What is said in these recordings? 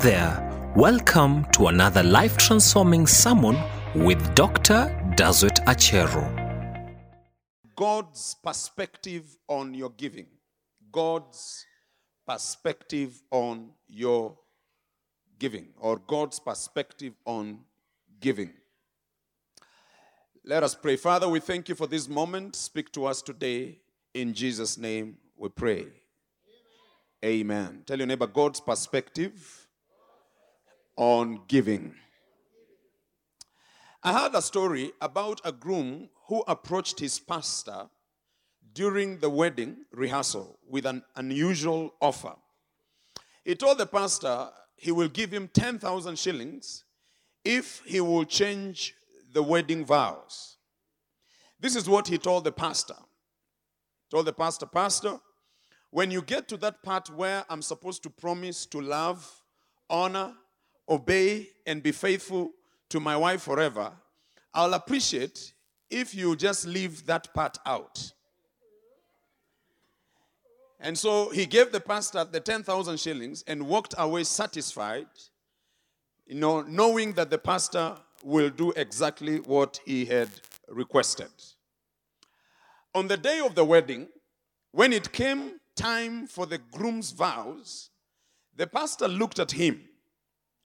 there. Welcome to another life transforming sermon with Dr. Dazwet Achero. God's perspective on your giving. God's perspective on your giving, or God's perspective on giving. Let us pray. Father, we thank you for this moment. Speak to us today. In Jesus' name we pray. Amen. Tell your neighbor God's perspective on giving. I heard a story about a groom who approached his pastor during the wedding rehearsal with an unusual offer. He told the pastor he will give him 10,000 shillings if he will change the wedding vows. This is what he told the pastor. Told the pastor, Pastor, when you get to that part where I'm supposed to promise to love, honor, obey, and be faithful to my wife forever, I'll appreciate if you just leave that part out. And so he gave the pastor the 10,000 shillings and walked away satisfied, you know, knowing that the pastor will do exactly what he had requested. On the day of the wedding, when it came time for the groom's vows, the pastor looked at him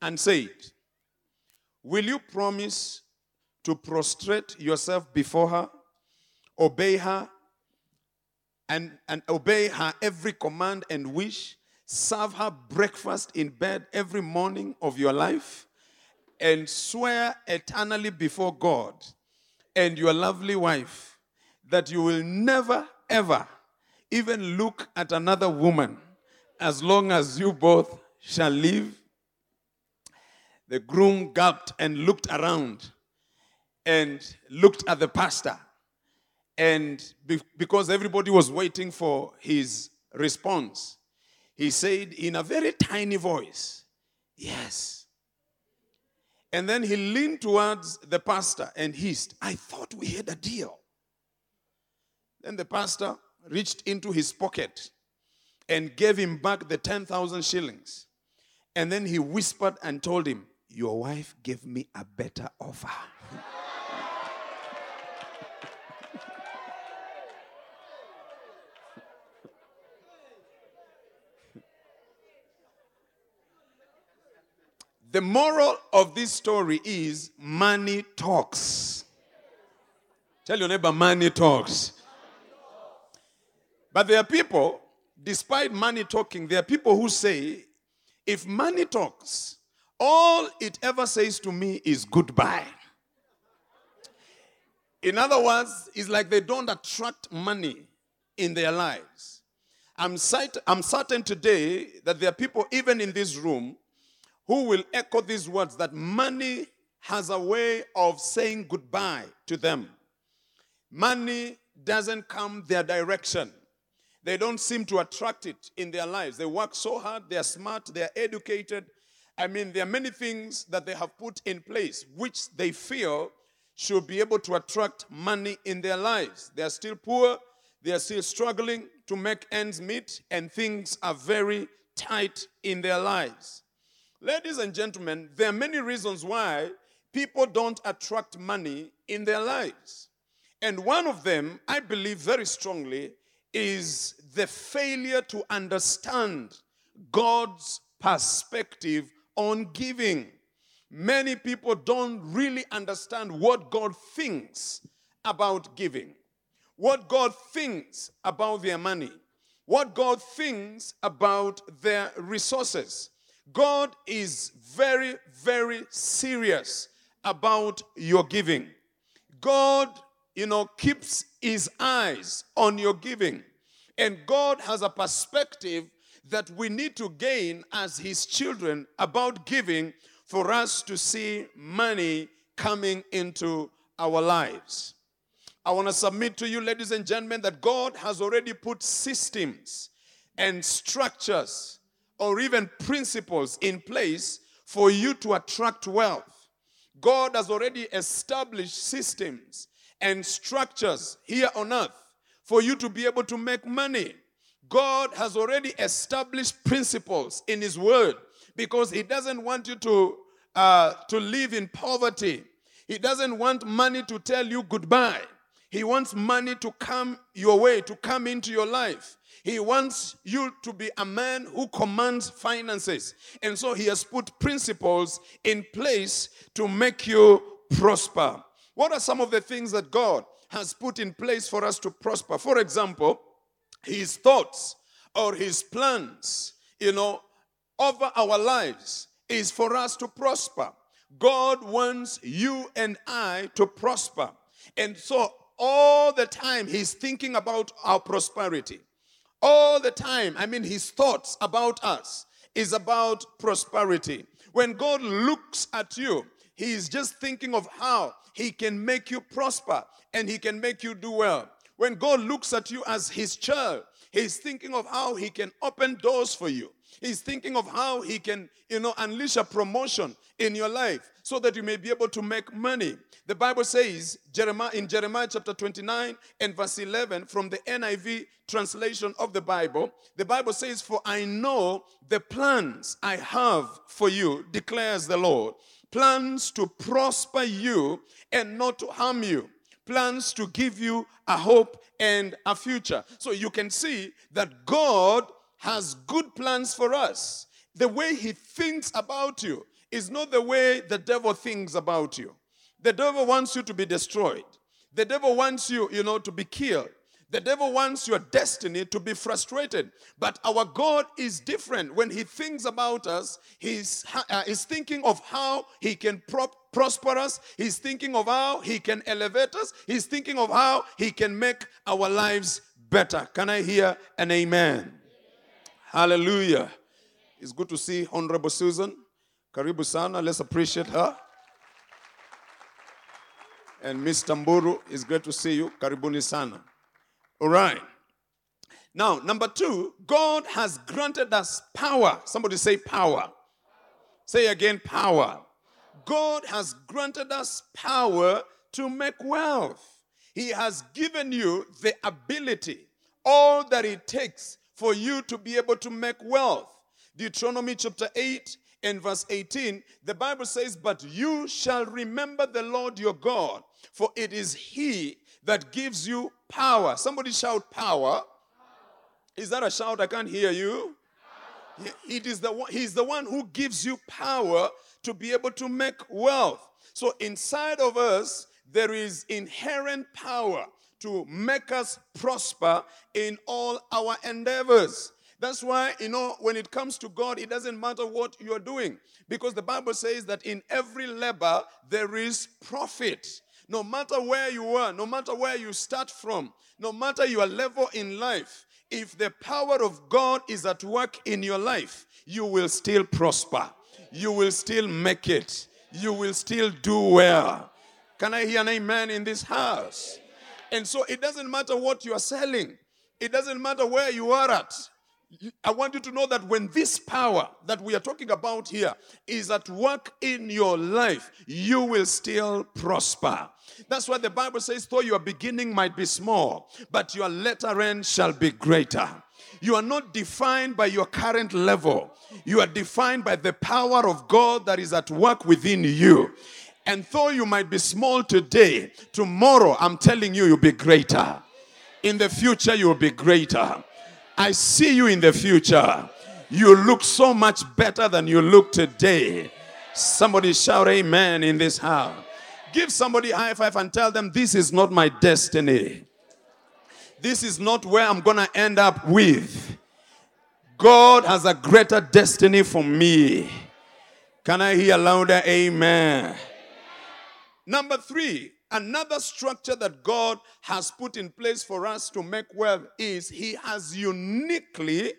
and said, Will you promise to prostrate yourself before her, obey her, and, and obey her every command and wish, serve her breakfast in bed every morning of your life, and swear eternally before God and your lovely wife that you will never, ever even look at another woman as long as you both shall live? The groom gulped and looked around and looked at the pastor. And be- because everybody was waiting for his response, he said in a very tiny voice, Yes. And then he leaned towards the pastor and hissed, I thought we had a deal. Then the pastor reached into his pocket and gave him back the 10,000 shillings. And then he whispered and told him, Your wife gave me a better offer. The moral of this story is money talks. Tell your neighbor, money talks. But there are people, despite money talking, there are people who say, if money talks, all it ever says to me is goodbye. In other words, it's like they don't attract money in their lives. I'm, I'm certain today that there are people, even in this room, who will echo these words that money has a way of saying goodbye to them. Money doesn't come their direction. They don't seem to attract it in their lives. They work so hard, they are smart, they are educated. I mean, there are many things that they have put in place which they feel should be able to attract money in their lives. They are still poor, they are still struggling to make ends meet, and things are very tight in their lives. Ladies and gentlemen, there are many reasons why people don't attract money in their lives. And one of them, I believe very strongly, is the failure to understand God's perspective on giving. Many people don't really understand what God thinks about giving, what God thinks about their money, what God thinks about their resources. God is very, very serious about your giving. God, you know, keeps his eyes on your giving. And God has a perspective that we need to gain as his children about giving for us to see money coming into our lives. I want to submit to you, ladies and gentlemen, that God has already put systems and structures or even principles in place for you to attract wealth. God has already established systems and structures here on earth for you to be able to make money. God has already established principles in His Word because He doesn't want you to, uh, to live in poverty. He doesn't want money to tell you goodbye. He wants money to come your way, to come into your life. He wants you to be a man who commands finances. And so he has put principles in place to make you prosper. What are some of the things that God has put in place for us to prosper? For example, his thoughts or his plans, you know, over our lives is for us to prosper. God wants you and I to prosper. And so all the time he's thinking about our prosperity. All the time, I mean, his thoughts about us is about prosperity. When God looks at you, he is just thinking of how he can make you prosper and he can make you do well. When God looks at you as his child, he's thinking of how he can open doors for you. He's thinking of how he can, you know, unleash a promotion in your life so that you may be able to make money. The Bible says Jeremiah in Jeremiah chapter 29 and verse 11 from the NIV translation of the Bible, the Bible says, For I know the plans I have for you, declares the Lord. Plans to prosper you and not to harm you. Plans to give you a hope and a future. So you can see that God has good plans for us. The way he thinks about you is not the way the devil thinks about you. The devil wants you to be destroyed. The devil wants you, you know, to be killed. The devil wants your destiny to be frustrated. But our God is different. When he thinks about us, he's, uh, he's thinking of how he can prosper us. He's thinking of how he can elevate us. He's thinking of how he can make our lives better. Can I hear an amen? Hallelujah. It's good to see Honorable Susan. Karibu sana. Let's appreciate her. And Miss Tamburu, it's great to see you. Karibuni sana. All right. Now, number two, God has granted us power. Somebody say power. Say again, power. God has granted us power to make wealth. He has given you the ability, all that it takes for you to be able to make wealth. Deuteronomy chapter 8 and verse 18, the Bible says, But you shall remember the Lord your God, for it is He that gives you power. Somebody shout power. Is that a shout? I can't hear you. It is the one, he's the one who gives you power to be able to make wealth. So inside of us, there is inherent power to make us prosper in all our endeavors. That's why, you know, when it comes to God, it doesn't matter what you're doing. Because the Bible says that in every labor, there is profit. No matter where you are, no matter where you start from, no matter your level in life, if the power of God is at work in your life, you will still prosper. You will still make it. You will still do well. Can I hear an amen in this house? And so it doesn't matter what you are selling, it doesn't matter where you are at. I want you to know that when this power that we are talking about here is at work in your life, you will still prosper. That's why the Bible says, though your beginning might be small, but your latter end shall be greater. You are not defined by your current level, you are defined by the power of God that is at work within you. And though you might be small today, tomorrow, I'm telling you, you'll be greater. In the future, you'll be greater. I see you in the future. You look so much better than you look today. Somebody shout amen in this house. Give somebody high five and tell them, This is not my destiny. This is not where I'm going to end up with. God has a greater destiny for me. Can I hear louder? Amen. Number three, Another structure that God has put in place for us to make wealth is He has uniquely,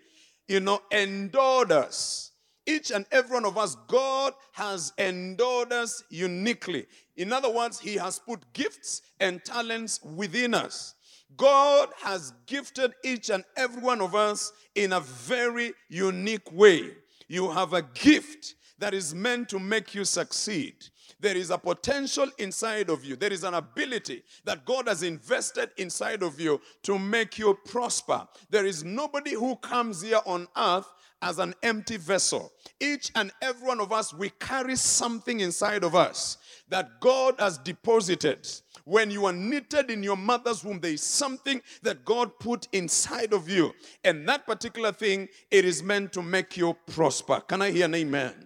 you know, endowed us. Each and every one of us, God has endowed us uniquely. In other words, He has put gifts and talents within us. God has gifted each and every one of us in a very unique way. You have a gift that is meant to make you succeed. There is a potential inside of you. There is an ability that God has invested inside of you to make you prosper. There is nobody who comes here on earth as an empty vessel. Each and every one of us, we carry something inside of us that God has deposited. When you are knitted in your mother's womb, there is something that God put inside of you. And that particular thing, it is meant to make you prosper. Can I hear an amen?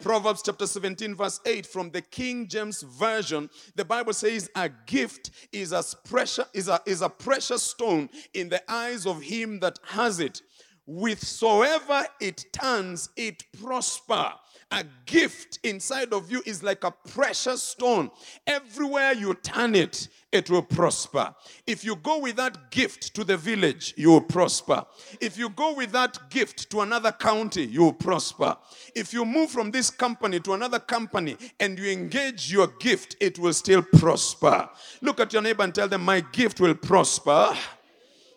Proverbs chapter 17, verse 8 from the King James Version, the Bible says, A gift is as precious is a, is a precious stone in the eyes of him that has it. Withsoever it turns, it prosper. A gift inside of you is like a precious stone. Everywhere you turn it, it will prosper. If you go with that gift to the village, you will prosper. If you go with that gift to another county, you will prosper. If you move from this company to another company and you engage your gift, it will still prosper. Look at your neighbor and tell them, My gift will prosper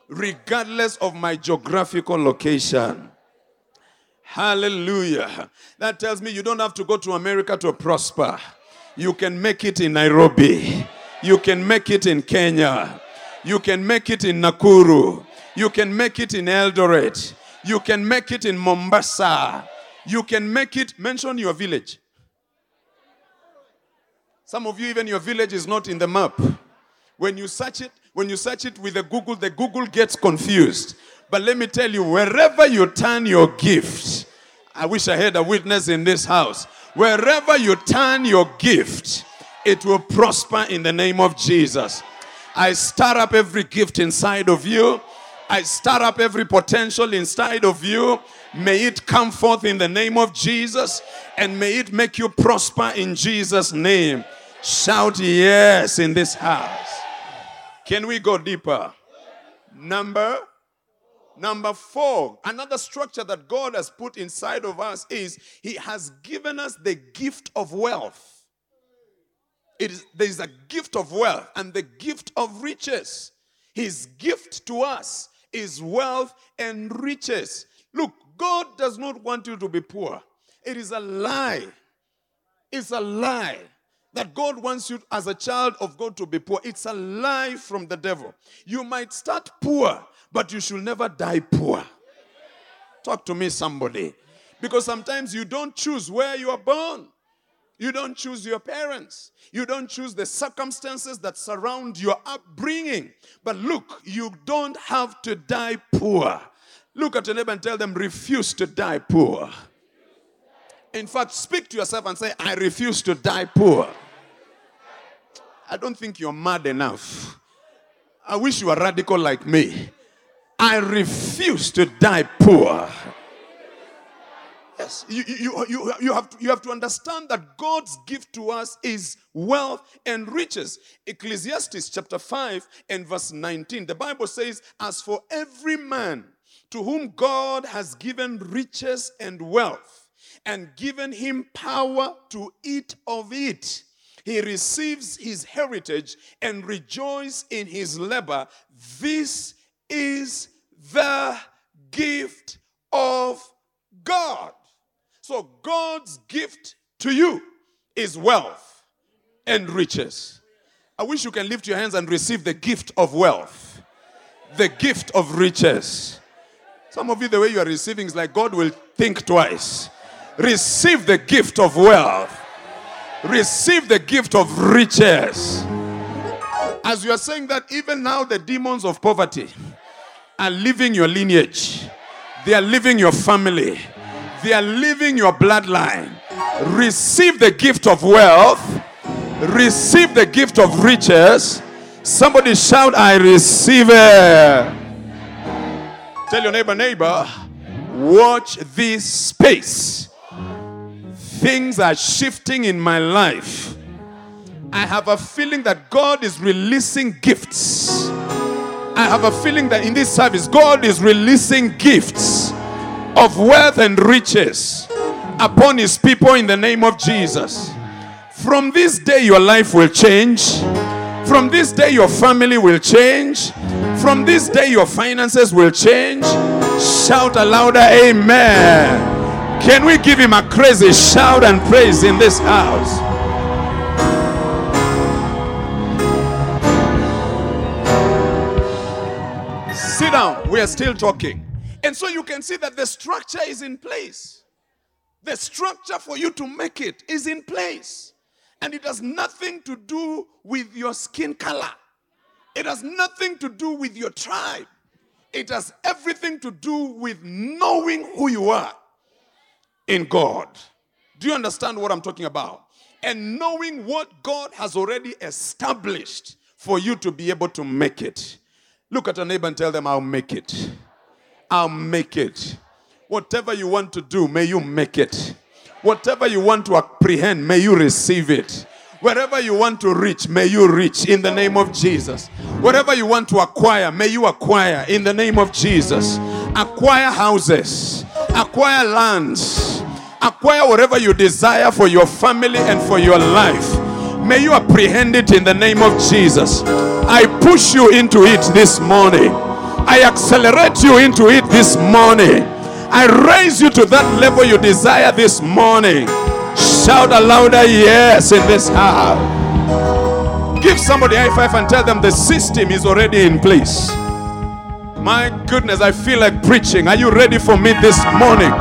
regardless of my geographical location. Hallelujah. That tells me you don't have to go to America to prosper. You can make it in Nairobi. You can make it in Kenya. You can make it in Nakuru. You can make it in Eldoret. You can make it in Mombasa. You can make it, mention your village. Some of you, even your village is not in the map. When you search it, when you search it with the Google, the Google gets confused. But let me tell you, wherever you turn your gift, I wish I had a witness in this house. Wherever you turn your gift, it will prosper in the name of Jesus. I stir up every gift inside of you. I stir up every potential inside of you. May it come forth in the name of Jesus and may it make you prosper in Jesus' name. Shout yes in this house. Can we go deeper? Number Number four, another structure that God has put inside of us is He has given us the gift of wealth. It is, there is a gift of wealth and the gift of riches. His gift to us is wealth and riches. Look, God does not want you to be poor. It is a lie. It's a lie that God wants you as a child of God to be poor. It's a lie from the devil. You might start poor, but you should never die poor. Talk to me, somebody. Because sometimes you don't choose where you are born. You don't choose your parents. You don't choose the circumstances that surround your upbringing. But look, you don't have to die poor. Look at your neighbor and tell them, refuse to die poor. In fact, speak to yourself and say, I refuse to die poor. I don't think you're mad enough. I wish you were radical like me. I refuse to die poor. Yes, you, you, you, you, have to, you have to understand that God's gift to us is wealth and riches. Ecclesiastes chapter 5 and verse 19. The Bible says, As for every man to whom God has given riches and wealth, and given him power to eat of it, he receives his heritage and rejoices in his labor. This is the gift of God. So God's gift to you is wealth and riches. I wish you can lift your hands and receive the gift of wealth, the gift of riches. Some of you, the way you are receiving is like God will think twice. Receive the gift of wealth, receive the gift of riches. As you are saying that, even now, the demons of poverty are living your lineage, they are living your family, they are living your bloodline. Receive the gift of wealth, receive the gift of riches. Somebody shout, I receive it. Tell your neighbor, neighbor, watch this space. Things are shifting in my life. I have a feeling that God is releasing gifts. I have a feeling that in this service, God is releasing gifts of wealth and riches upon His people in the name of Jesus. From this day, your life will change. From this day, your family will change. From this day, your finances will change. Shout a louder Amen. Can we give Him a crazy shout and praise in this house? We are still talking. And so you can see that the structure is in place. The structure for you to make it is in place. And it has nothing to do with your skin color, it has nothing to do with your tribe. It has everything to do with knowing who you are in God. Do you understand what I'm talking about? And knowing what God has already established for you to be able to make it. Look at a neighbor and tell them, I'll make it. I'll make it. Whatever you want to do, may you make it. Whatever you want to apprehend, may you receive it. Wherever you want to reach, may you reach in the name of Jesus. Whatever you want to acquire, may you acquire in the name of Jesus. Acquire houses, acquire lands, acquire whatever you desire for your family and for your life. May you apprehend it in the name of Jesus. I push you into it this morning. I accelerate you into it this morning. I raise you to that level you desire this morning. Shout a louder yes in this house. Give somebody a high five and tell them the system is already in place. My goodness, I feel like preaching. Are you ready for me this morning?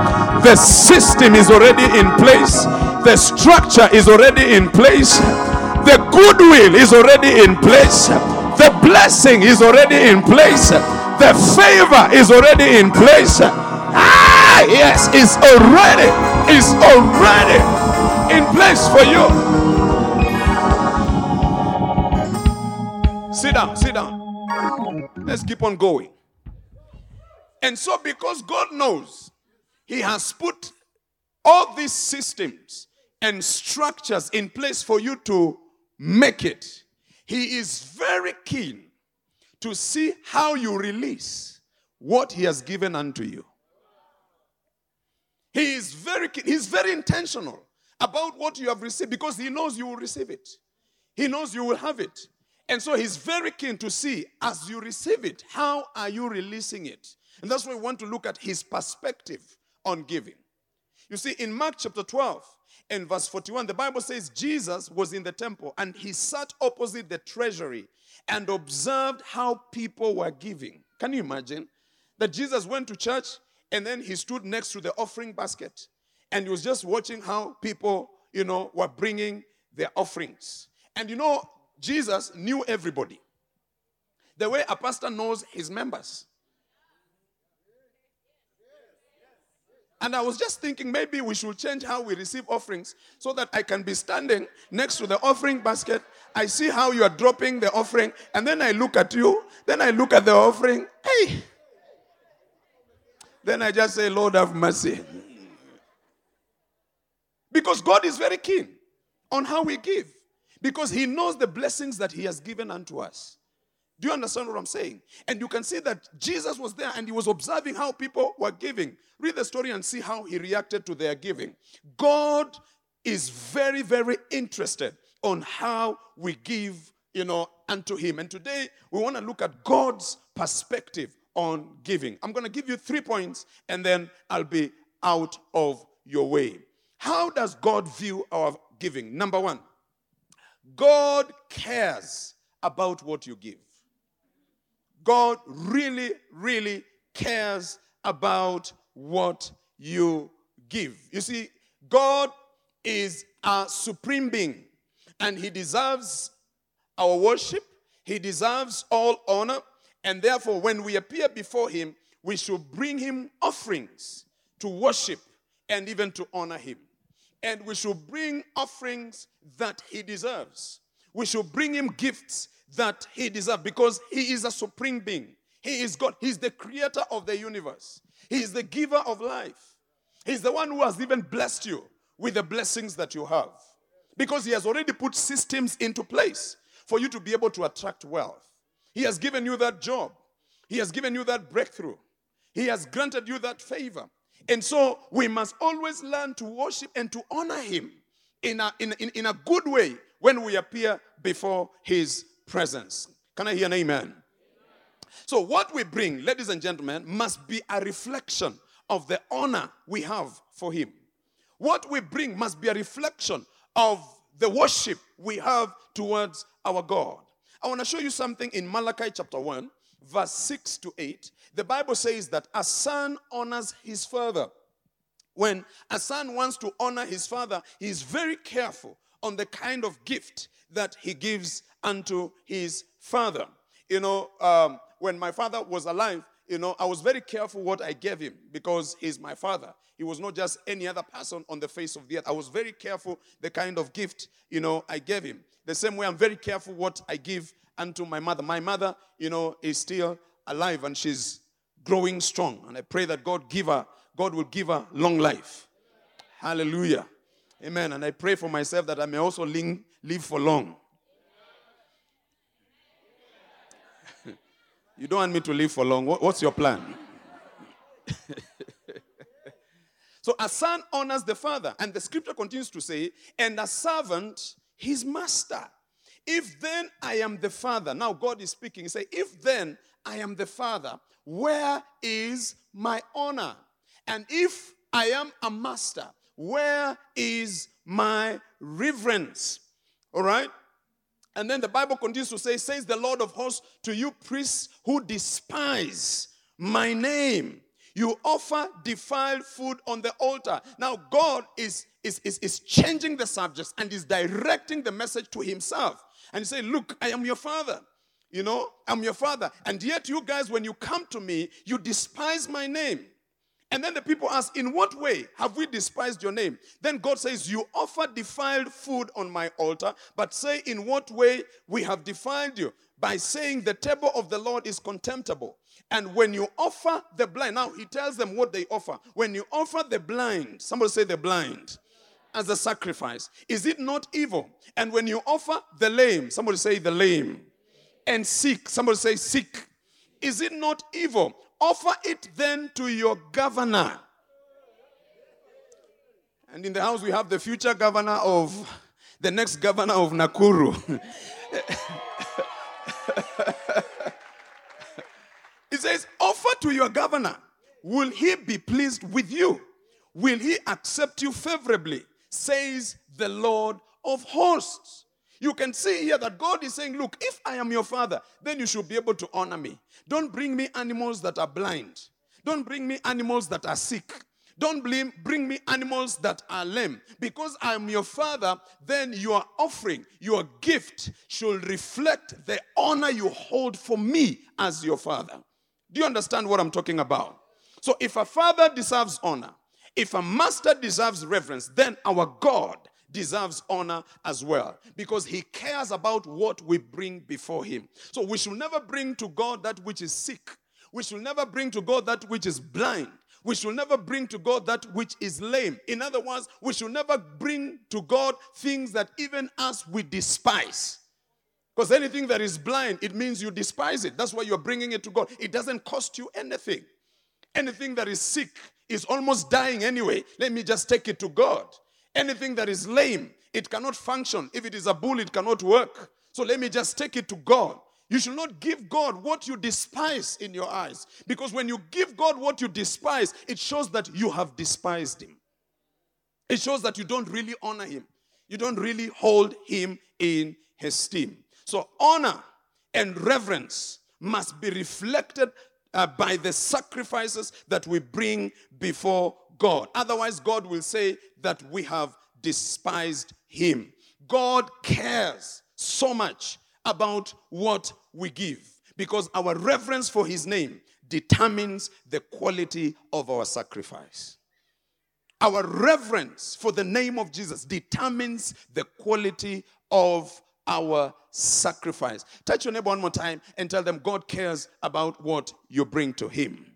The system is already in place, the structure is already in place, the goodwill is already in place, the blessing is already in place, the favor is already in place. Ah, yes, it's already, it's already in place for you. Sit down, sit down. Let's keep on going. And so, because God knows He has put all these systems and structures in place for you to make it, He is very keen to see how you release what He has given unto you. He is very keen, He's very intentional about what you have received because He knows you will receive it, He knows you will have it. And so he's very keen to see as you receive it, how are you releasing it? And that's why we want to look at his perspective on giving. You see, in Mark chapter 12 and verse 41, the Bible says Jesus was in the temple and he sat opposite the treasury and observed how people were giving. Can you imagine that Jesus went to church and then he stood next to the offering basket and he was just watching how people, you know, were bringing their offerings. And you know, Jesus knew everybody. The way a pastor knows his members. And I was just thinking maybe we should change how we receive offerings so that I can be standing next to the offering basket. I see how you are dropping the offering, and then I look at you, then I look at the offering. Hey! Then I just say, Lord, have mercy. Because God is very keen on how we give, because He knows the blessings that He has given unto us. Do you understand what I'm saying? And you can see that Jesus was there and he was observing how people were giving. Read the story and see how he reacted to their giving. God is very, very interested on how we give, you know, unto him. And today we want to look at God's perspective on giving. I'm going to give you three points and then I'll be out of your way. How does God view our giving? Number one, God cares about what you give. God really, really cares about what you give. You see, God is a supreme being and he deserves our worship, he deserves all honor, and therefore, when we appear before him, we should bring him offerings to worship and even to honor him. And we should bring offerings that he deserves. We should bring him gifts that he deserves because he is a supreme being. He is God. He's the creator of the universe. He is the giver of life. He's the one who has even blessed you with the blessings that you have. Because he has already put systems into place for you to be able to attract wealth. He has given you that job. He has given you that breakthrough. He has granted you that favor. And so we must always learn to worship and to honor him in a, in, in, in a good way when we appear before his presence. Can I hear an amen? So, what we bring, ladies and gentlemen, must be a reflection of the honor we have for Him. What we bring must be a reflection of the worship we have towards our God. I want to show you something in Malachi chapter 1, verse 6 to 8, the Bible says that a son honors his father. When a son wants to honor his father, he is very careful on the kind of gift that he gives unto his father. You know, um, when my father was alive, you know, I was very careful what I gave him because he's my father. He was not just any other person on the face of the earth. I was very careful the kind of gift, you know, I gave him. The same way I'm very careful what I give unto my mother. My mother, you know, is still alive and she's growing strong. And I pray that God give her, God will give her long life. Hallelujah. Amen. And I pray for myself that I may also live for long. you don't want me to live for long. What's your plan? so a son honors the father. And the scripture continues to say, and a servant his master. If then I am the father, now God is speaking, say, if then I am the father, where is my honor? And if I am a master, where is my reverence? All right? And then the Bible continues to say, says the Lord of hosts to you priests who despise my name. You offer defiled food on the altar. Now, God is, is, is, is changing the subjects and is directing the message to himself. And he say, Look, I am your father. You know, I'm your father. And yet, you guys, when you come to me, you despise my name. And then the people ask, In what way have we despised your name? Then God says, You offer defiled food on my altar, but say, In what way we have defiled you? By saying the table of the Lord is contemptible. And when you offer the blind, now he tells them what they offer. When you offer the blind, somebody say the blind as a sacrifice, is it not evil? And when you offer the lame, somebody say the lame and sick. Somebody say sick. Is it not evil? Offer it then to your governor. And in the house, we have the future governor of the next governor of Nakuru. it says, Offer to your governor. Will he be pleased with you? Will he accept you favorably? Says the Lord of hosts. You can see here that God is saying, Look, if I am your father, then you should be able to honor me. Don't bring me animals that are blind. Don't bring me animals that are sick. Don't bring me animals that are lame. Because I am your father, then your offering, your gift should reflect the honor you hold for me as your father. Do you understand what I'm talking about? So if a father deserves honor, if a master deserves reverence, then our God deserves honor as well because he cares about what we bring before him. So we should never bring to God that which is sick. We should never bring to God that which is blind. We should never bring to God that which is lame. In other words, we should never bring to God things that even us we despise. Because anything that is blind, it means you despise it. That's why you're bringing it to God. It doesn't cost you anything. Anything that is sick is almost dying anyway. Let me just take it to God. Anything that is lame, it cannot function. If it is a bull, it cannot work. So let me just take it to God. You should not give God what you despise in your eyes. Because when you give God what you despise, it shows that you have despised Him. It shows that you don't really honor Him. You don't really hold Him in esteem. So, honor and reverence must be reflected uh, by the sacrifices that we bring before God. Otherwise, God will say that we have despised him. God cares so much about what we give because our reverence for his name determines the quality of our sacrifice. Our reverence for the name of Jesus determines the quality of our sacrifice. Touch your neighbor one more time and tell them God cares about what you bring to him.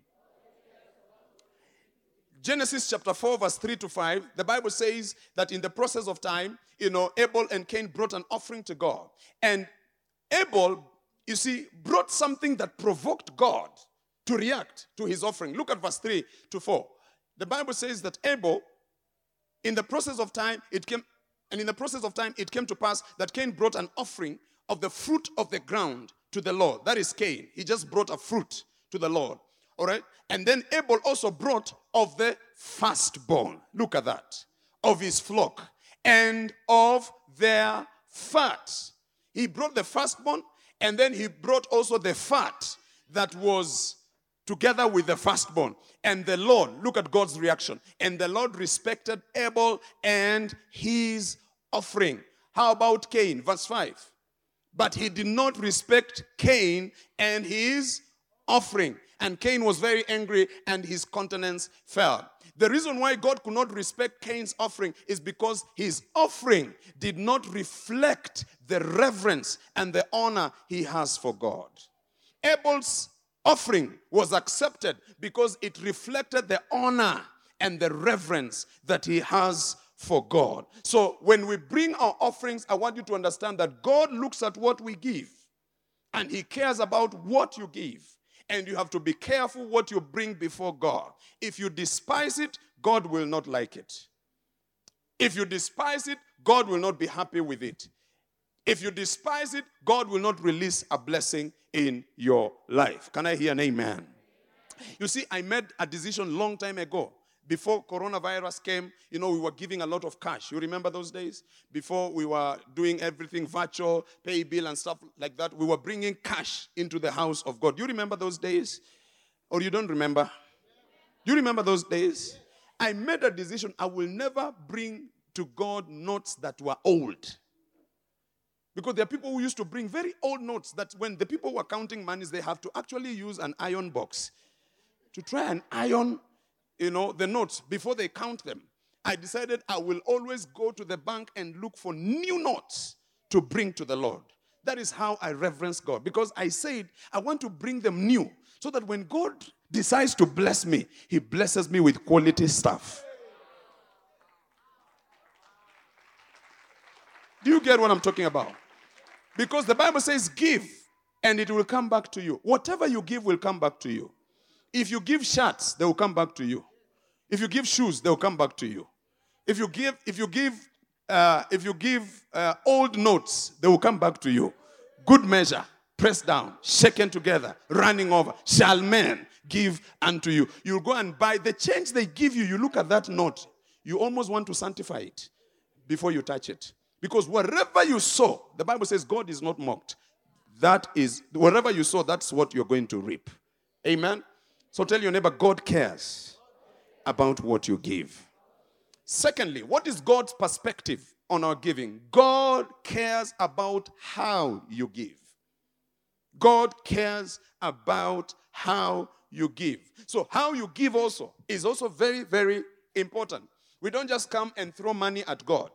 Genesis chapter 4, verse 3 to 5, the Bible says that in the process of time, you know, Abel and Cain brought an offering to God. And Abel, you see, brought something that provoked God to react to his offering. Look at verse 3 to 4. The Bible says that Abel, in the process of time, it came, and in the process of time, it came to pass that Cain brought an offering of the fruit of the ground to the Lord. That is Cain. He just brought a fruit to the Lord. All right. And then Abel also brought of the firstborn. Look at that. Of his flock and of their fat. He brought the firstborn and then he brought also the fat. that was together with the firstborn. And the Lord, look at God's reaction. And the Lord respected Abel and his offering. How about Cain? Verse 5. But he did not respect Cain and his offering. And Cain was very angry and his countenance fell. The reason why God could not respect Cain's offering is because his offering did not reflect the reverence and the honor he has for God. Abel's offering was accepted because it reflected the honor and the reverence that he has for God. So when we bring our offerings, I want you to understand that God looks at what we give and he cares about what you give and you have to be careful what you bring before God. If you despise it, God will not like it. If you despise it, God will not be happy with it. If you despise it, God will not release a blessing in your life. Can I hear an amen? You see, I made a decision long time ago before coronavirus came, you know, we were giving a lot of cash. You remember those days? Before we were doing everything virtual, pay bill and stuff like that, we were bringing cash into the house of God. You remember those days? Or you don't remember? You remember those days? I made a decision I will never bring to God notes that were old. Because there are people who used to bring very old notes that when the people were counting monies, they have to actually use an iron box to try and iron you know, the notes before they count them. I decided I will always go to the bank and look for new notes to bring to the Lord. That is how I reverence God because I said I want to bring them new so that when God decides to bless me, He blesses me with quality stuff. Do you get what I'm talking about? Because the Bible says, give and it will come back to you. Whatever you give will come back to you. If you give shirts, they will come back to you. If you give shoes, they will come back to you. If you give, if you give, uh, if you give uh, old notes, they will come back to you. Good measure, pressed down, shaken together, running over, shall men give unto you. You'll go and buy the change they give you. You look at that note, you almost want to sanctify it before you touch it. Because wherever you sow, the Bible says God is not mocked. That is, wherever you sow, that's what you're going to reap. Amen. So tell your neighbor, God cares about what you give. Secondly, what is God's perspective on our giving? God cares about how you give. God cares about how you give. So, how you give also is also very, very important. We don't just come and throw money at God.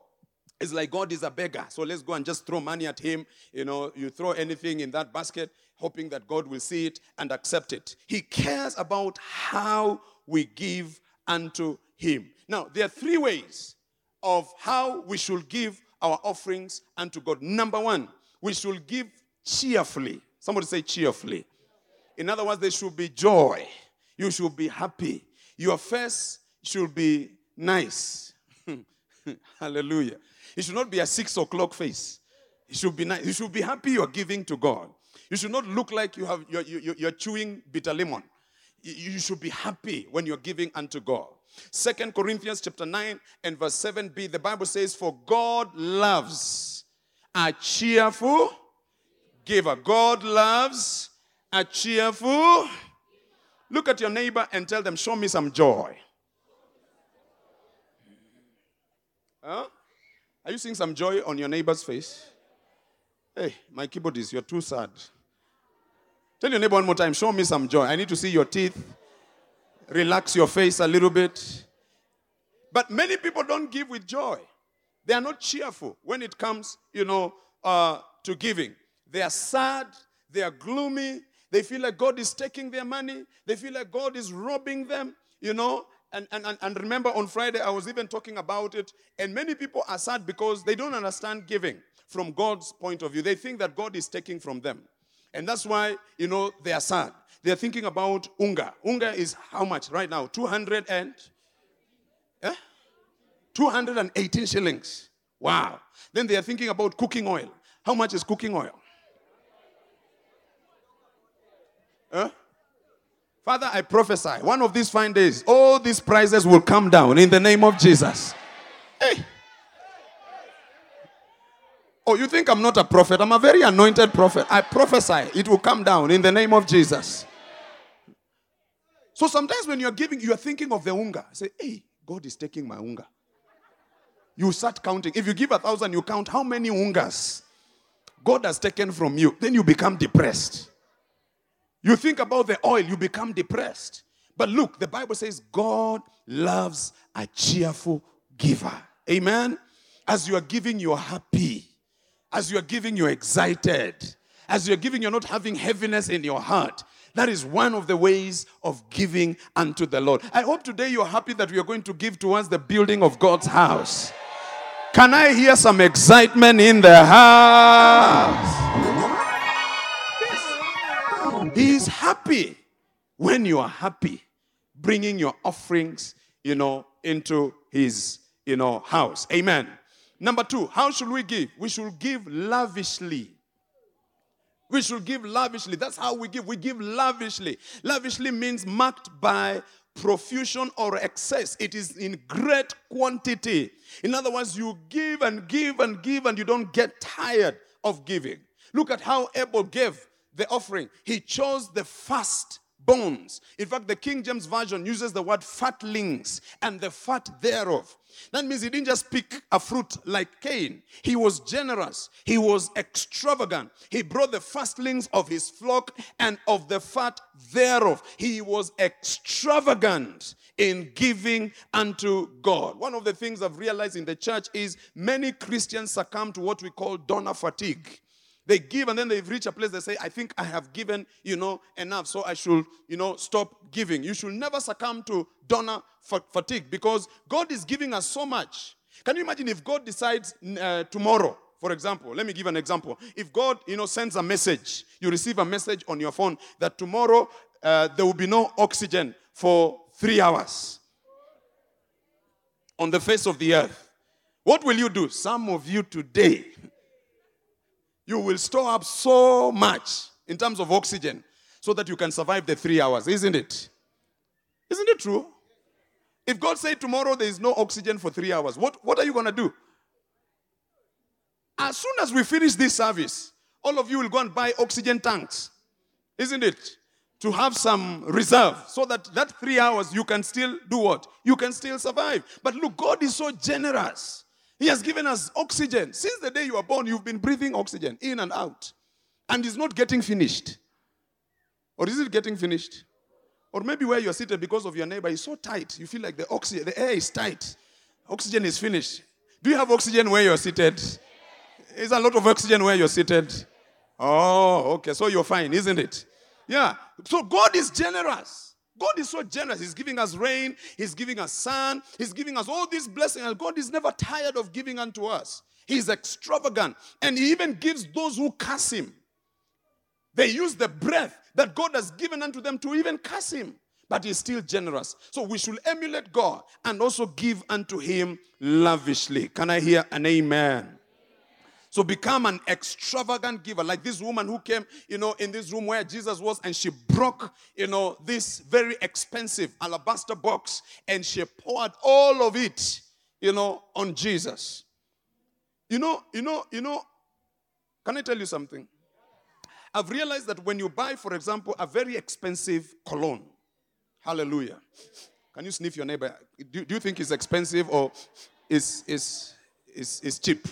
It's like God is a beggar. So let's go and just throw money at him. You know, you throw anything in that basket, hoping that God will see it and accept it. He cares about how we give unto him. Now, there are three ways of how we should give our offerings unto God. Number one, we should give cheerfully. Somebody say cheerfully. In other words, there should be joy. You should be happy. Your face should be nice. Hallelujah. It should not be a six o'clock face. It should be nice. You should be happy you're giving to God. You should not look like you have, you're, you're, you're chewing bitter lemon. You should be happy when you're giving unto God. Second Corinthians chapter 9 and verse 7b, the Bible says, For God loves a cheerful giver. God loves a cheerful. Look at your neighbor and tell them, Show me some joy. Huh? Are you seeing some joy on your neighbor's face? Hey, my keyboardist, you're too sad. Tell your neighbor one more time, show me some joy. I need to see your teeth. Relax your face a little bit. But many people don't give with joy. They are not cheerful when it comes, you know, uh, to giving. They are sad. They are gloomy. They feel like God is taking their money. They feel like God is robbing them, you know. And, and, and remember, on Friday, I was even talking about it. And many people are sad because they don't understand giving from God's point of view. They think that God is taking from them. And that's why, you know, they are sad. They're thinking about unga. Unga is how much right now? 200 and? Eh? 218 shillings. Wow. Then they are thinking about cooking oil. How much is cooking oil? Huh? Father, I prophesy one of these fine days, all these prices will come down in the name of Jesus. Hey. Oh, you think I'm not a prophet? I'm a very anointed prophet. I prophesy it will come down in the name of Jesus. So sometimes when you're giving, you're thinking of the unga. Say, hey, God is taking my unga. You start counting. If you give a thousand, you count how many ungas God has taken from you. Then you become depressed. You think about the oil, you become depressed. But look, the Bible says God loves a cheerful giver. Amen. As you are giving, you're happy. As you are giving, you're excited. As you're giving, you're not having heaviness in your heart. That is one of the ways of giving unto the Lord. I hope today you're happy that we are going to give towards the building of God's house. Can I hear some excitement in the house? Yes. He is happy when you are happy, bringing your offerings, you know, into his, you know, house. Amen. Number two, how should we give? We should give lavishly. We should give lavishly. That's how we give. We give lavishly. Lavishly means marked by profusion or excess. It is in great quantity. In other words, you give and give and give and you don't get tired of giving. Look at how Abel gave the offering. He chose the first bones. In fact, the King James Version uses the word fatlings and the fat thereof. That means he didn't just pick a fruit like Cain. He was generous. He was extravagant. He brought the firstlings of his flock and of the fat thereof. He was extravagant in giving unto God. One of the things I've realized in the church is many Christians succumb to what we call donor fatigue. They give and then they've reached a place they say, I think I have given, you know, enough, so I should, you know, stop giving. You should never succumb to donor fatigue because God is giving us so much. Can you imagine if God decides uh, tomorrow, for example, let me give an example. If God, you know, sends a message, you receive a message on your phone that tomorrow uh, there will be no oxygen for three hours on the face of the earth. What will you do? Some of you today, you will store up so much in terms of oxygen so that you can survive the three hours, isn't it? Isn't it true? If God said tomorrow there is no oxygen for three hours, what, what are you going to do? As soon as we finish this service, all of you will go and buy oxygen tanks, isn't it? To have some reserve so that that three hours you can still do what? You can still survive. But look, God is so generous. He has given us oxygen. Since the day you were born, you've been breathing oxygen in and out. And it's not getting finished. Or is it getting finished? Or maybe where you're seated because of your neighbor is so tight, you feel like the oxygen, the air is tight. Oxygen is finished. Do you have oxygen where you're seated? Is a lot of oxygen where you're seated? Oh, okay. So you're fine, isn't it? Yeah. So God is generous. God is so generous. He's giving us rain, He's giving us sun, He's giving us all these blessings. And God is never tired of giving unto us. He's extravagant. And He even gives those who curse Him. They use the breath that God has given unto them to even curse Him. But He's still generous. So we should emulate God and also give unto Him lavishly. Can I hear an amen? So become an extravagant giver. Like this woman who came, you know, in this room where Jesus was, and she broke, you know, this very expensive alabaster box and she poured all of it, you know, on Jesus. You know, you know, you know, can I tell you something? I've realized that when you buy, for example, a very expensive cologne, hallelujah. Can you sniff your neighbor? Do, do you think it's expensive or is is is is cheap?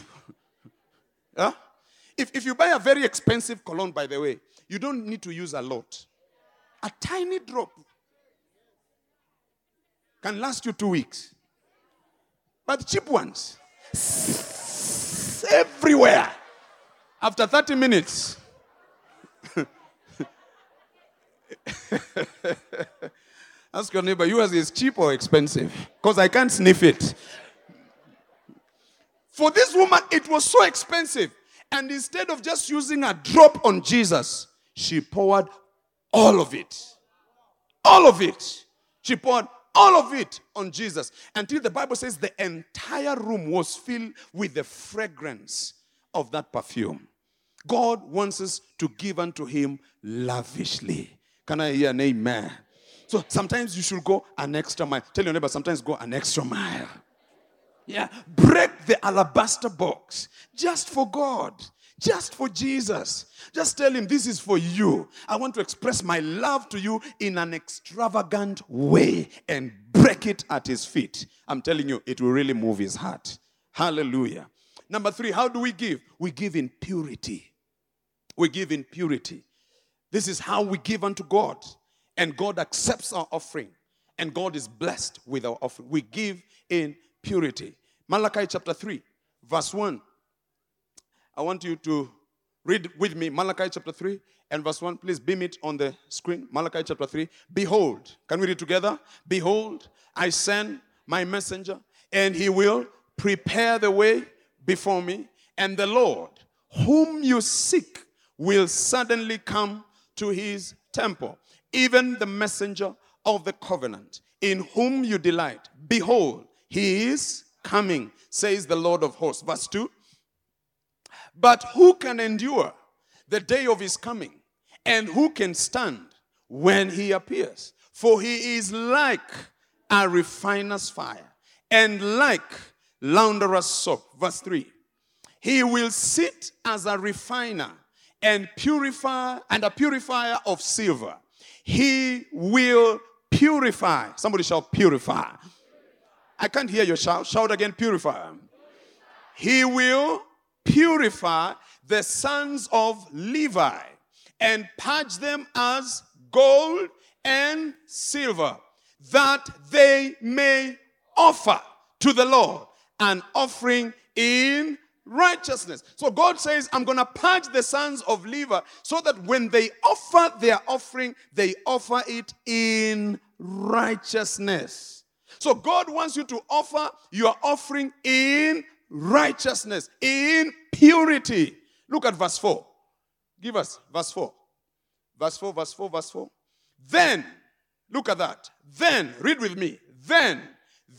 Huh? If, if you buy a very expensive cologne, by the way, you don't need to use a lot. A tiny drop can last you two weeks. But cheap ones, everywhere. After 30 minutes, ask your neighbor, yours is cheap or expensive? Because I can't sniff it. For this woman, it was so expensive. And instead of just using a drop on Jesus, she poured all of it. All of it. She poured all of it on Jesus until the Bible says the entire room was filled with the fragrance of that perfume. God wants us to give unto Him lavishly. Can I hear an amen? So sometimes you should go an extra mile. Tell your neighbor, sometimes go an extra mile. Yeah, break the alabaster box just for God, just for Jesus. Just tell him, This is for you. I want to express my love to you in an extravagant way and break it at his feet. I'm telling you, it will really move his heart. Hallelujah. Number three, how do we give? We give in purity. We give in purity. This is how we give unto God. And God accepts our offering. And God is blessed with our offering. We give in purity. Malachi chapter 3, verse 1. I want you to read with me Malachi chapter 3 and verse 1. Please beam it on the screen. Malachi chapter 3. Behold, can we read together? Behold, I send my messenger, and he will prepare the way before me. And the Lord, whom you seek, will suddenly come to his temple, even the messenger of the covenant, in whom you delight. Behold, he is coming, says the Lord of hosts. Verse 2 But who can endure the day of his coming? And who can stand when he appears? For he is like a refiner's fire and like launderer's soap. Verse 3 He will sit as a refiner and purify and a purifier of silver. He will purify. Somebody shall purify. I can't hear your shout. Shout again, purify. He will purify the sons of Levi and purge them as gold and silver, that they may offer to the Lord an offering in righteousness. So God says, I'm going to purge the sons of Levi so that when they offer their offering, they offer it in righteousness. So God wants you to offer your offering in righteousness, in purity. Look at verse 4. Give us verse 4. Verse 4, verse 4, verse 4. Then, look at that. Then, read with me. Then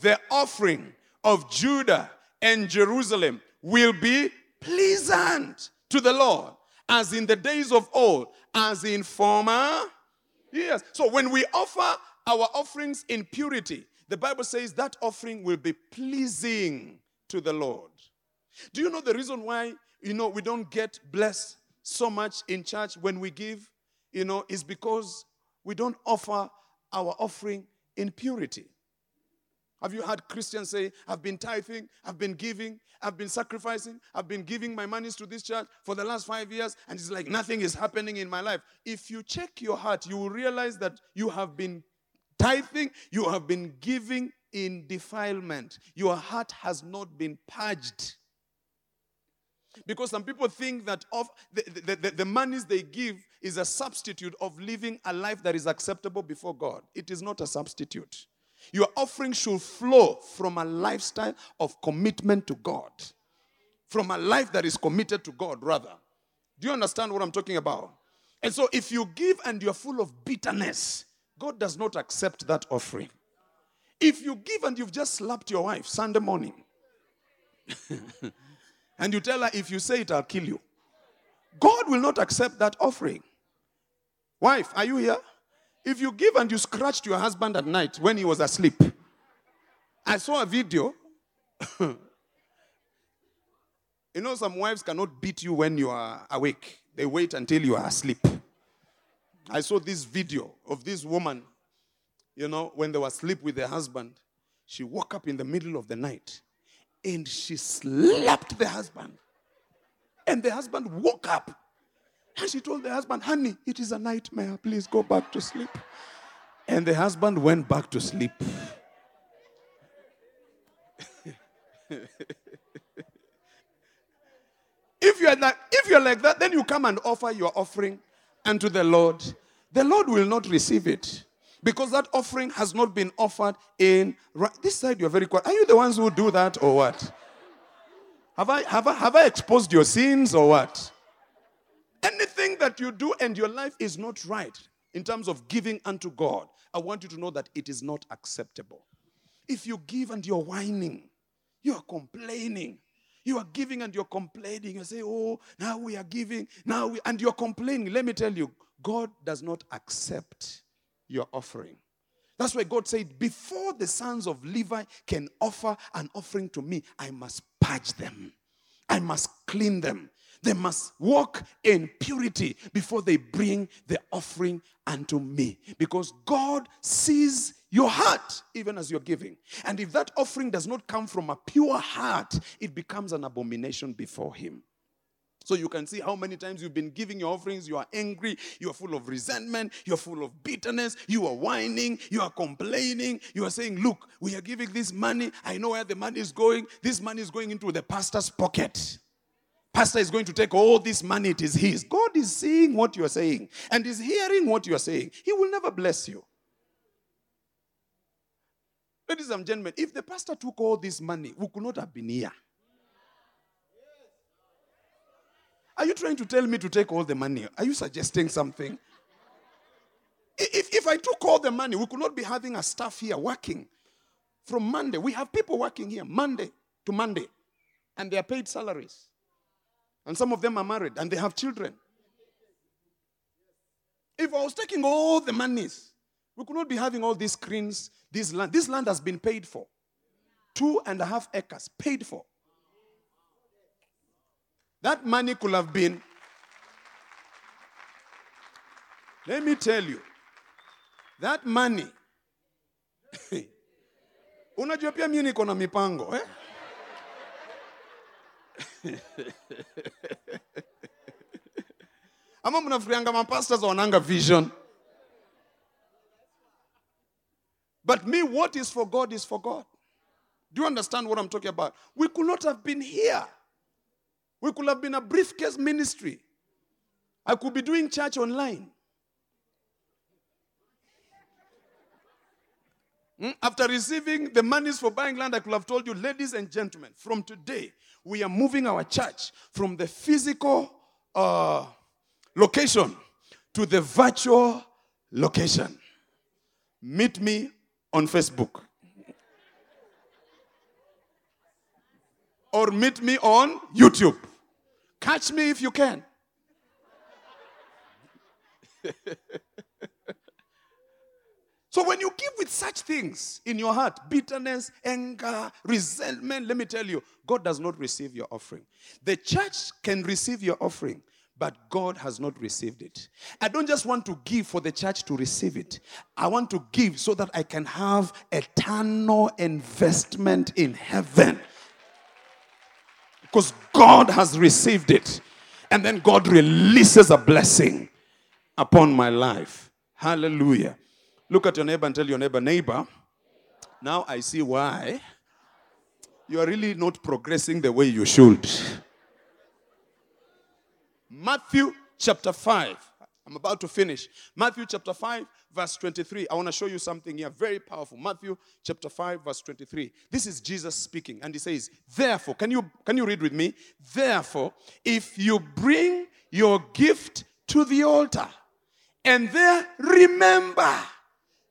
the offering of Judah and Jerusalem will be pleasant to the Lord, as in the days of old, as in former years. So when we offer our offerings in purity, the Bible says that offering will be pleasing to the Lord. Do you know the reason why, you know, we don't get blessed so much in church when we give? You know, is because we don't offer our offering in purity. Have you heard Christians say, I've been tithing, I've been giving, I've been sacrificing, I've been giving my monies to this church for the last five years, and it's like nothing is happening in my life. If you check your heart, you will realize that you have been tithing, you have been giving in defilement. Your heart has not been purged. Because some people think that of the, the, the, the, monies they give is a substitute of living a life that is acceptable before God. It is not a substitute. Your offering should flow from a lifestyle of commitment to God, from a life that is committed to God, rather. Do you understand what I'm talking about? And so, if you give and you're full of bitterness, God does not accept that offering. If you give and you've just slapped your wife Sunday morning, and you tell her, if you say it, I'll kill you, God will not accept that offering. Wife, are you here? If you give and you scratched your husband at night when he was asleep, I saw a video. you know, some wives cannot beat you when you are awake, they wait until you are asleep. I saw this video of this woman, you know, when they were asleep with their husband. She woke up in the middle of the night and she slapped the husband. And the husband woke up. And she told the husband, Honey, it is a nightmare. Please go back to sleep. And the husband went back to sleep. if you're like, if you're like that, then you come and offer your offering unto the Lord, the Lord will not receive it. Because that offering has not been offered in right. this side. You're very quiet. Are you the ones who do that or what? Have I have I have I exposed your sins or what? Anything that you do and your life is not right in terms of giving unto God, I want you to know that it is not acceptable. If you give and you're whining, you are complaining, you are giving and you're complaining. You say, Oh, now we are giving, now we, and you're complaining. Let me tell you, God does not accept your offering. That's why God said, Before the sons of Levi can offer an offering to me, I must purge them. I must clean them. They must walk in purity before they bring the offering unto me. Because God sees your heart even as you're giving. And if that offering does not come from a pure heart, it becomes an abomination before Him. So you can see how many times you've been giving your offerings, you are angry, you are full of resentment, you're full of bitterness, you are whining, you are complaining, you are saying, Look, we are giving this money, I know where the money is going, this money is going into the pastor's pocket. Pastor is going to take all this money, it is his. God is seeing what you are saying and is hearing what you are saying. He will never bless you. Ladies and gentlemen, if the pastor took all this money, we could not have been here. Are you trying to tell me to take all the money? Are you suggesting something? If, if I took all the money, we could not be having a staff here working from Monday. We have people working here Monday to Monday, and they are paid salaries. And some of them are married and they have children. If I was taking all the monies, we could not be having all these screens, this land. This land has been paid for. Two and a half acres paid for. That money could have been. Let me tell you, that money. Unajua pia mimi niko na mipango eh? ama mnafikirianga mapastors wananga vision. But me what is for god is for god. Do you understand what i'm talking about? We could not have been here. We could have been a briefcase ministry. I could be doing church online After receiving the monies for buying land, I could have told you, ladies and gentlemen, from today, we are moving our church from the physical uh, location to the virtual location. Meet me on Facebook. Or meet me on YouTube. Catch me if you can. So when you give with such things in your heart, bitterness, anger, resentment, let me tell you, God does not receive your offering. The church can receive your offering, but God has not received it. I don't just want to give for the church to receive it. I want to give so that I can have eternal investment in heaven. Because God has received it. And then God releases a blessing upon my life. Hallelujah. Look at your neighbor and tell your neighbor, neighbor, now I see why you are really not progressing the way you should. Matthew chapter 5. I'm about to finish. Matthew chapter 5, verse 23. I want to show you something here very powerful. Matthew chapter 5, verse 23. This is Jesus speaking, and he says, Therefore, can you can you read with me? Therefore, if you bring your gift to the altar, and there remember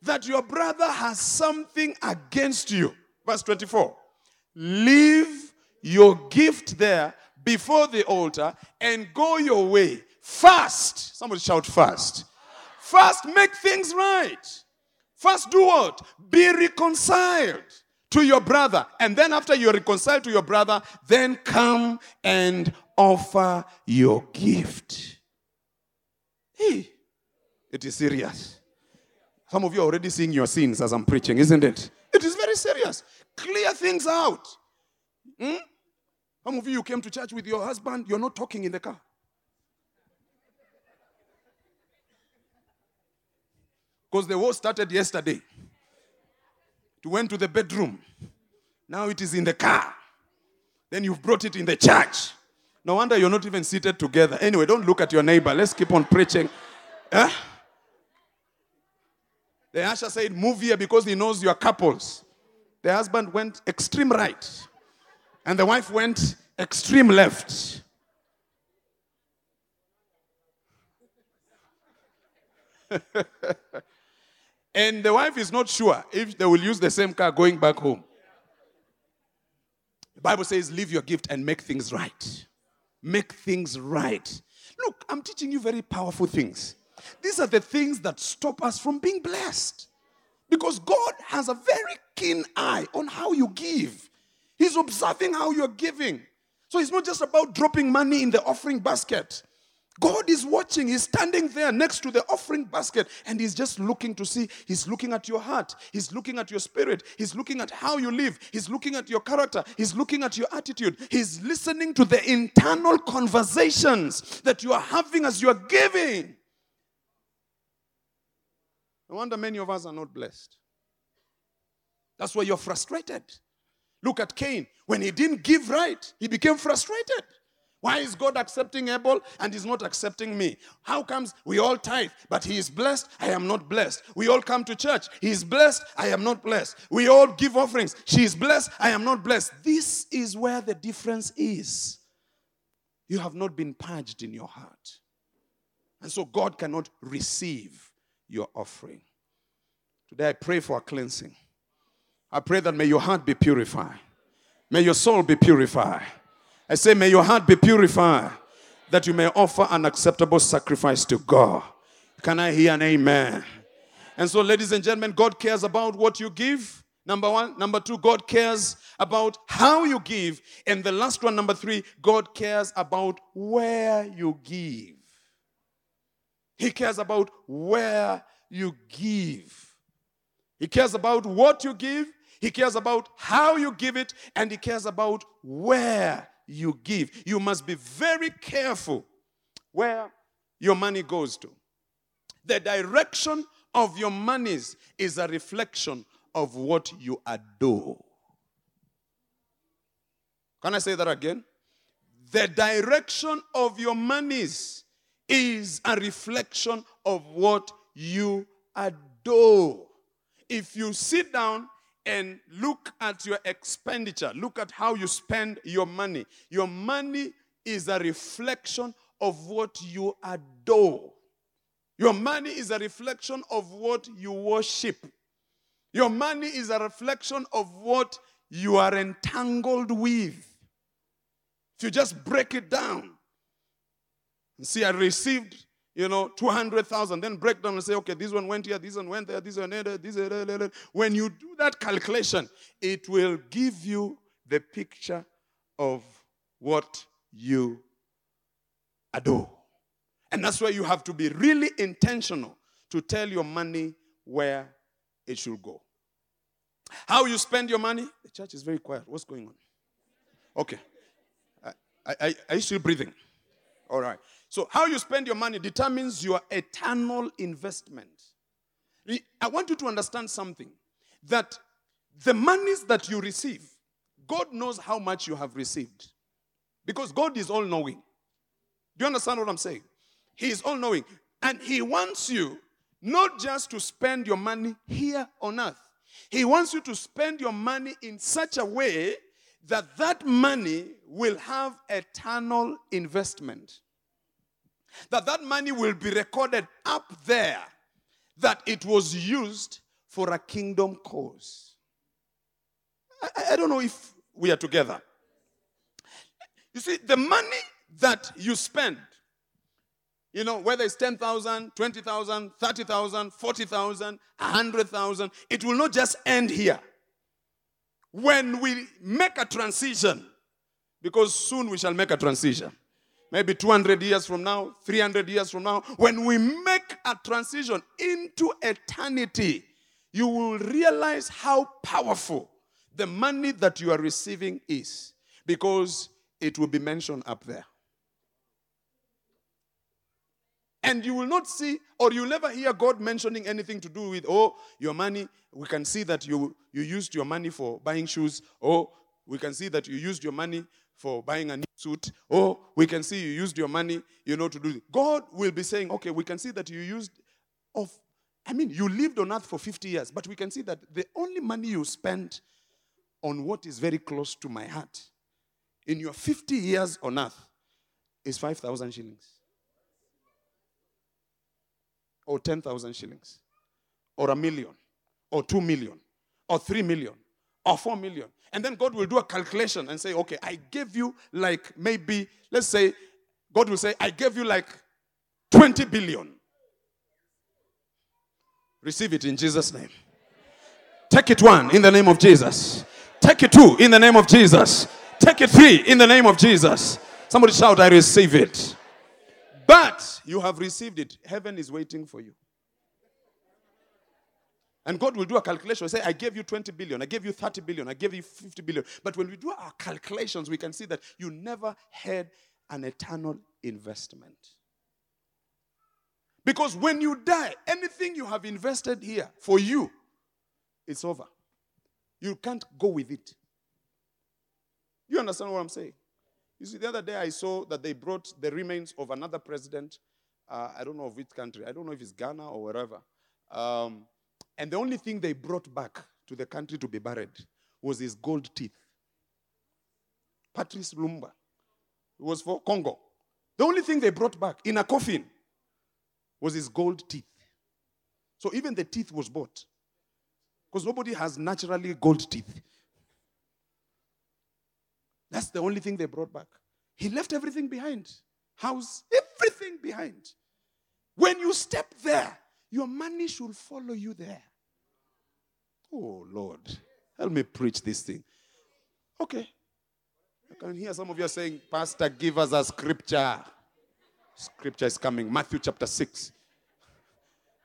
that your brother has something against you. Verse 24. Leave your gift there before the altar and go your way. Fast. Somebody shout fast. Fast, make things right. First, do what? Be reconciled to your brother. And then, after you're reconciled to your brother, then come and offer your gift. Hey, it is serious. Some of you are already seeing your sins as I'm preaching, isn't it? It is very serious. Clear things out. Hmm? Some of you, came to church with your husband, you're not talking in the car. Because the war started yesterday. You went to the bedroom. Now it is in the car. Then you've brought it in the church. No wonder you're not even seated together. Anyway, don't look at your neighbor. Let's keep on preaching. Huh? The usher said, Move here because he knows you are couples. The husband went extreme right, and the wife went extreme left. and the wife is not sure if they will use the same car going back home. The Bible says, Leave your gift and make things right. Make things right. Look, I'm teaching you very powerful things. These are the things that stop us from being blessed. Because God has a very keen eye on how you give. He's observing how you're giving. So it's not just about dropping money in the offering basket. God is watching. He's standing there next to the offering basket and he's just looking to see. He's looking at your heart. He's looking at your spirit. He's looking at how you live. He's looking at your character. He's looking at your attitude. He's listening to the internal conversations that you are having as you are giving. No wonder many of us are not blessed. That's why you're frustrated. Look at Cain. When he didn't give right, he became frustrated. Why is God accepting Abel and he's not accepting me? How comes we all tithe, but he is blessed, I am not blessed? We all come to church, he is blessed, I am not blessed. We all give offerings, she is blessed, I am not blessed. This is where the difference is. You have not been purged in your heart. And so God cannot receive your offering. Today I pray for a cleansing. I pray that may your heart be purified, may your soul be purified. I say, may your heart be purified that you may offer an acceptable sacrifice to God. Can I hear an amen? And so, ladies and gentlemen, God cares about what you give. Number one. Number two, God cares about how you give. And the last one, number three, God cares about where you give. He cares about where you give. He cares about what you give. He cares about how you give it. And He cares about where you give. You must be very careful where your money goes to. The direction of your monies is a reflection of what you adore. Can I say that again? The direction of your monies is a reflection of what you adore. If you sit down and look at your expenditure, look at how you spend your money, your money is a reflection of what you adore. Your money is a reflection of what you worship. Your money is a reflection of what you are entangled with. If you just break it down, see, I received, you know, 200,000, then break down and say, okay, this one went here, this one went there, this one there, this one there. When you do that calculation, it will give you the picture of what you adore. And that's why you have to be really intentional to tell your money where it should go. How you spend your money? The church is very quiet. What's going on? Okay. I, I, are you still breathing? All right. So, how you spend your money determines your eternal investment. I want you to understand something that the monies that you receive, God knows how much you have received. Because God is all knowing. Do you understand what I'm saying? He is all knowing. And He wants you not just to spend your money here on earth, He wants you to spend your money in such a way that that money will have eternal investment. That that money will be recorded up there that it was used for a kingdom cause. I, I don't know if we are together. You see, the money that you spend, you know, whether it's 10,000, 20,000, 30,000, 40,000, 100,000, it will not just end here. When we make a transition, because soon we shall make a transition, maybe 200 years from now, 300 years from now, when we make a transition into eternity, you will realize how powerful the money that you are receiving is because it will be mentioned up there. And you will not see, or you'll never hear God mentioning anything to do with, oh, your money, we can see that you, you used your money for buying shoes, or we can see that you used your money for buying a new suit, or we can see you used your money, you know, to do it. God will be saying, okay, we can see that you used of, I mean, you lived on earth for 50 years, but we can see that the only money you spent on what is very close to my heart in your 50 years on earth is 5,000 shillings. Or 10,000 shillings. Or a million. Or 2 million. Or 3 million. Or 4 million. And then God will do a calculation and say, okay, I gave you like maybe, let's say, God will say, I gave you like 20 billion. Receive it in Jesus' name. Take it one in the name of Jesus. Take it two in the name of Jesus. Take it three in the name of Jesus. Somebody shout, I receive it. But you have received it. Heaven is waiting for you. And God will do a calculation. And say, I gave you 20 billion, I gave you 30 billion, I gave you 50 billion. But when we do our calculations, we can see that you never had an eternal investment. Because when you die, anything you have invested here for you, it's over. You can't go with it. You understand what I'm saying? You see, the other day I saw that they brought the remains of another president. Uh, I don't know of which country. I don't know if it's Ghana or wherever. Um, and the only thing they brought back to the country to be buried was his gold teeth. Patrice Lumumba. It was for Congo. The only thing they brought back in a coffin was his gold teeth. So even the teeth was bought. Because nobody has naturally gold teeth. That's the only thing they brought back. He left everything behind. House, everything behind. When you step there, your money should follow you there. Oh, Lord. Help me preach this thing. Okay. I can hear some of you saying, Pastor, give us a scripture. Scripture is coming. Matthew chapter 6.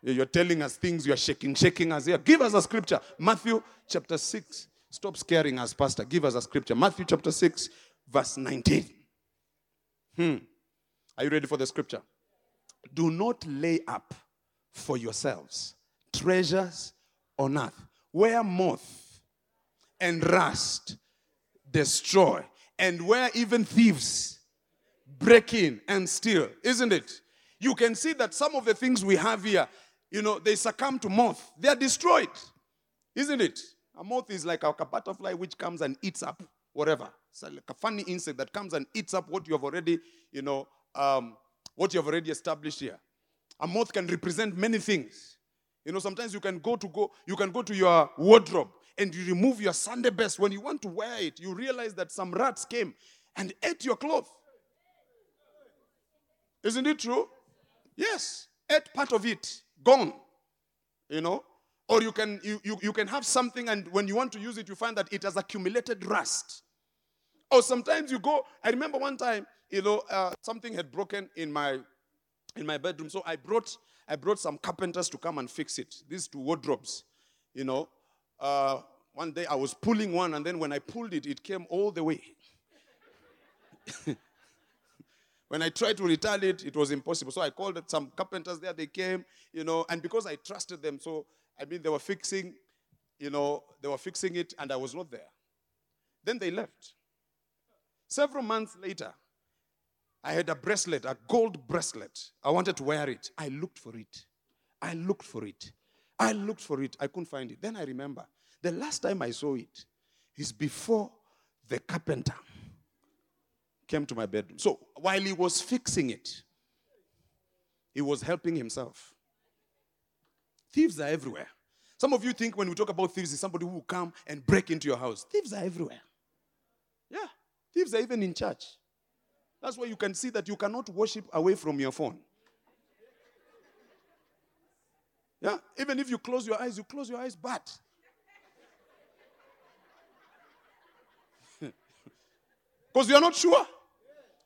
You're telling us things, you're shaking, shaking us here. Give us a scripture. Matthew chapter 6. Stop scaring us, Pastor. Give us a scripture. Matthew chapter 6, verse 19. Hmm. Are you ready for the scripture? Do not lay up for yourselves treasures on earth, where moth and rust destroy, and where even thieves break in and steal, isn't it? You can see that some of the things we have here, you know, they succumb to moth. They are destroyed, isn't it? A moth is like a butterfly which comes and eats up whatever. It's like a funny insect that comes and eats up what you have already, you know, um, what you have already established here. A moth can represent many things. You know, sometimes you can go to go, you can go to your wardrobe and you remove your Sunday best. When you want to wear it, you realize that some rats came and ate your cloth. Isn't it true? Yes. Ate part of it. Gone. You know? Or you can you, you, you can have something and when you want to use it, you find that it has accumulated rust. Or sometimes you go, I remember one time, you know, uh, something had broken in my in my bedroom. So I brought I brought some carpenters to come and fix it. These two wardrobes, you know. Uh, one day I was pulling one, and then when I pulled it, it came all the way. when I tried to retaliate, it was impossible. So I called some carpenters there. They came, you know, and because I trusted them, so I mean they were fixing, you know, they were fixing it, and I was not there. Then they left. Several months later, I had a bracelet, a gold bracelet. I wanted to wear it. I looked for it. I looked for it. I looked for it. I couldn't find it. Then I remember the last time I saw it is before the carpenter came to my bedroom. So while he was fixing it, he was helping himself. Thieves are everywhere. Some of you think when we talk about thieves, it's somebody who will come and break into your house. Thieves are everywhere. Yeah, thieves are even in church. That's why you can see that you cannot worship away from your phone. Yeah, even if you close your eyes, you close your eyes, but because you're not sure.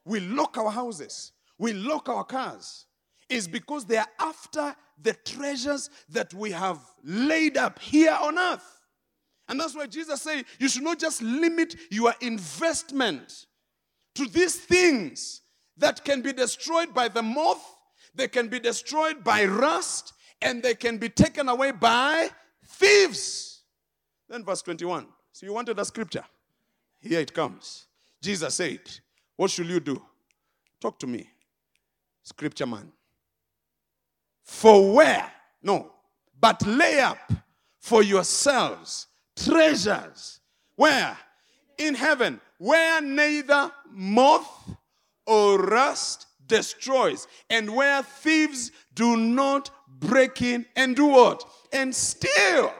We lock our houses, we lock our cars. Is because they are after the treasures that we have laid up here on earth. And that's why Jesus said you should not just limit your investment to these things that can be destroyed by the moth, they can be destroyed by rust, and they can be taken away by thieves. Then, verse 21. So, you wanted a scripture? Here it comes. Jesus said, What should you do? Talk to me, scripture man. For where? No, but lay up for yourselves treasures. Where? In heaven, where neither moth or rust destroys, and where thieves do not break in and do what? And steal.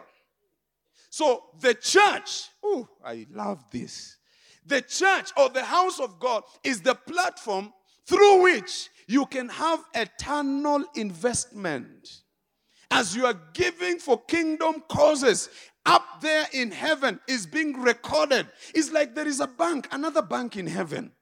So the church, oh, I love this. The church or the house of God is the platform through which you can have eternal investment. As you are giving for kingdom causes, up there in heaven is being recorded. It's like there is a bank, another bank in heaven.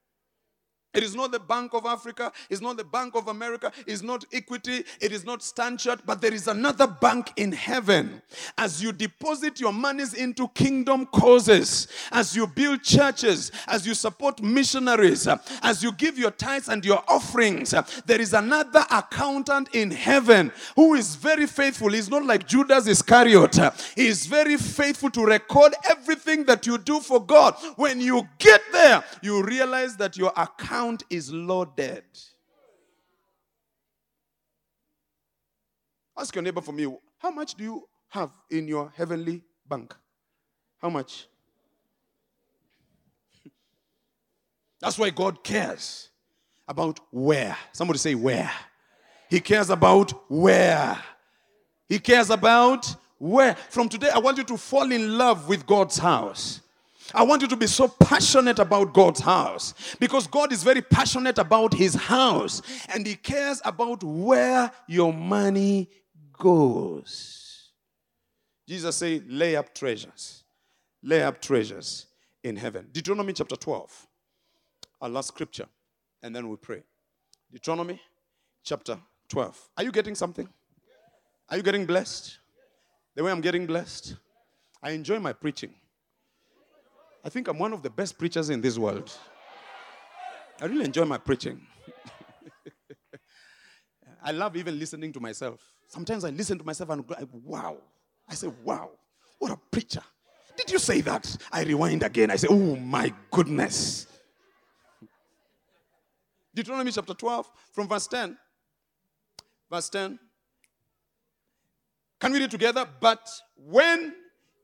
It is not the Bank of Africa, it's not the Bank of America, it's not Equity, it is not Stanchart, but there is another bank in heaven. As you deposit your monies into kingdom causes, as you build churches, as you support missionaries, as you give your tithes and your offerings, there is another accountant in heaven who is very faithful. He's not like Judas Iscariot, he is very faithful to record everything that you do for God. When you get there, you realize that your account account is loaded. Ask your neighbor for me, how much do you have in your heavenly bank? How much? That's why God cares about where. Somebody say where. He cares about where. He cares about where. From today, I want you to fall in love with God's house. I want you to be so passionate about God's house because God is very passionate about his house and he cares about where your money goes. Jesus said, lay up treasures. Lay up treasures in heaven. Deuteronomy chapter 12. Our last scripture. And then we pray. Deuteronomy chapter 12. Are you getting something? Are you getting blessed? The way I'm getting blessed? I enjoy my preaching. I think I'm one of the best preachers in this world. I really enjoy my preaching. I love even listening to myself. Sometimes I listen to myself and go, wow. I say, wow, what a preacher. Did you say that? I rewind again. I say, oh my goodness. Deuteronomy chapter 12, from verse 10. Verse 10. Can we read together? But when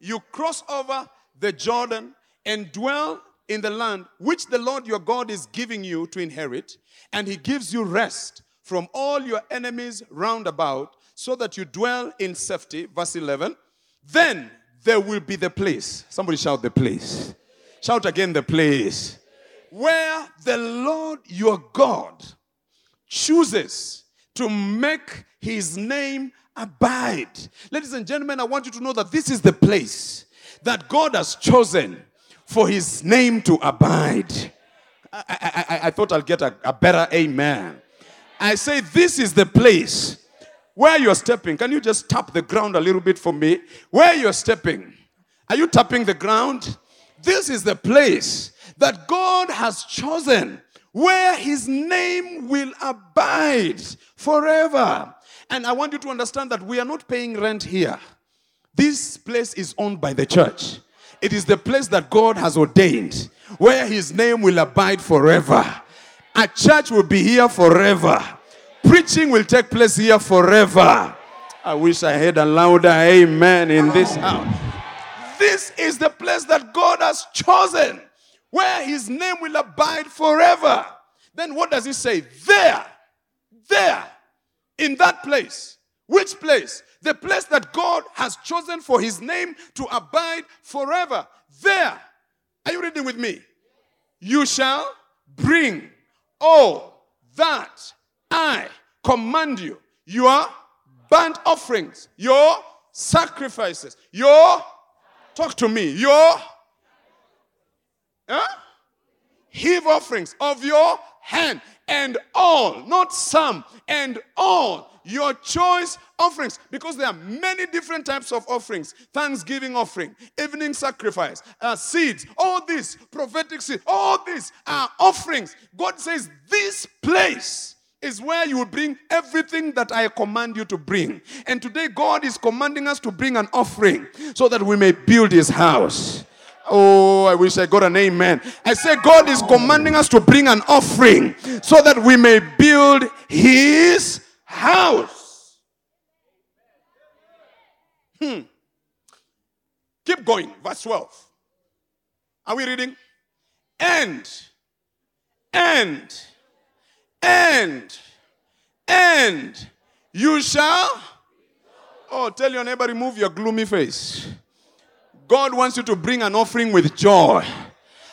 you cross over the Jordan and dwell in the land which the Lord your God is giving you to inherit, and he gives you rest from all your enemies round about, so that you dwell in safety. Verse 11. Then there will be the place. Somebody shout the place. Shout again the place. Where the Lord your God chooses to make his name abide. Ladies and gentlemen, I want you to know that this is the place that God has chosen for his name to abide. I, I, I, I thought I'll get a, a better amen. I say, This is the place where you're stepping. Can you just tap the ground a little bit for me? Where you're stepping. Are you tapping the ground? This is the place that God has chosen where his name will abide forever. And I want you to understand that we are not paying rent here. This place is owned by the church. It is the place that God has ordained where his name will abide forever. A church will be here forever. Preaching will take place here forever. I wish I had a louder amen in this house. This is the place that God has chosen where his name will abide forever. Then what does he say? There, there, in that place. Which place? The place that God has chosen for his name to abide forever. There, are you reading with me? You shall bring all that I command you, your burnt offerings, your sacrifices, your, talk to me, your, huh? heave offerings of your hand, and all, not some, and all your choice offerings because there are many different types of offerings thanksgiving offering evening sacrifice uh, seeds all these prophetic seeds all these are offerings god says this place is where you will bring everything that I command you to bring. And today, God is commanding us to bring an offering so that we may build His house. Oh, I wish I got an amen. I say, God is commanding us to bring an offering so that we may build His house. Hmm. Keep going. Verse 12. Are we reading? And, and, and, and you shall. Oh, tell your neighbor, remove your gloomy face. God wants you to bring an offering with joy.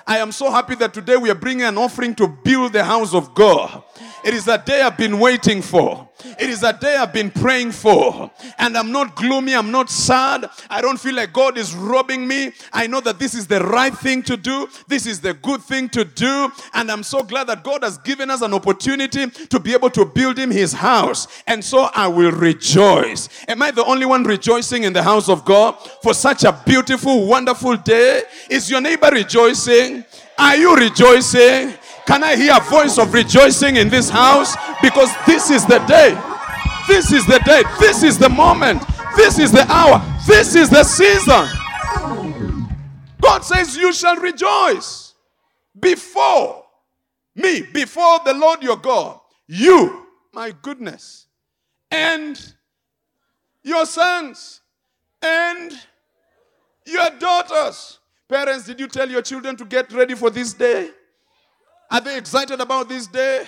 I am so happy that today we are bringing an offering to build the house of God. It is a day I've been waiting for. It is a day I've been praying for. And I'm not gloomy. I'm not sad. I don't feel like God is robbing me. I know that this is the right thing to do. This is the good thing to do. And I'm so glad that God has given us an opportunity to be able to build Him His house. And so I will rejoice. Am I the only one rejoicing in the house of God for such a beautiful, wonderful day? Is your neighbor rejoicing? Are you rejoicing? Can I hear a voice of rejoicing in this house? Because this is the day. This is the day. This is the moment. This is the hour. This is the season. God says, You shall rejoice before me, before the Lord your God. You, my goodness, and your sons and your daughters. Parents, did you tell your children to get ready for this day? Are they excited about this day?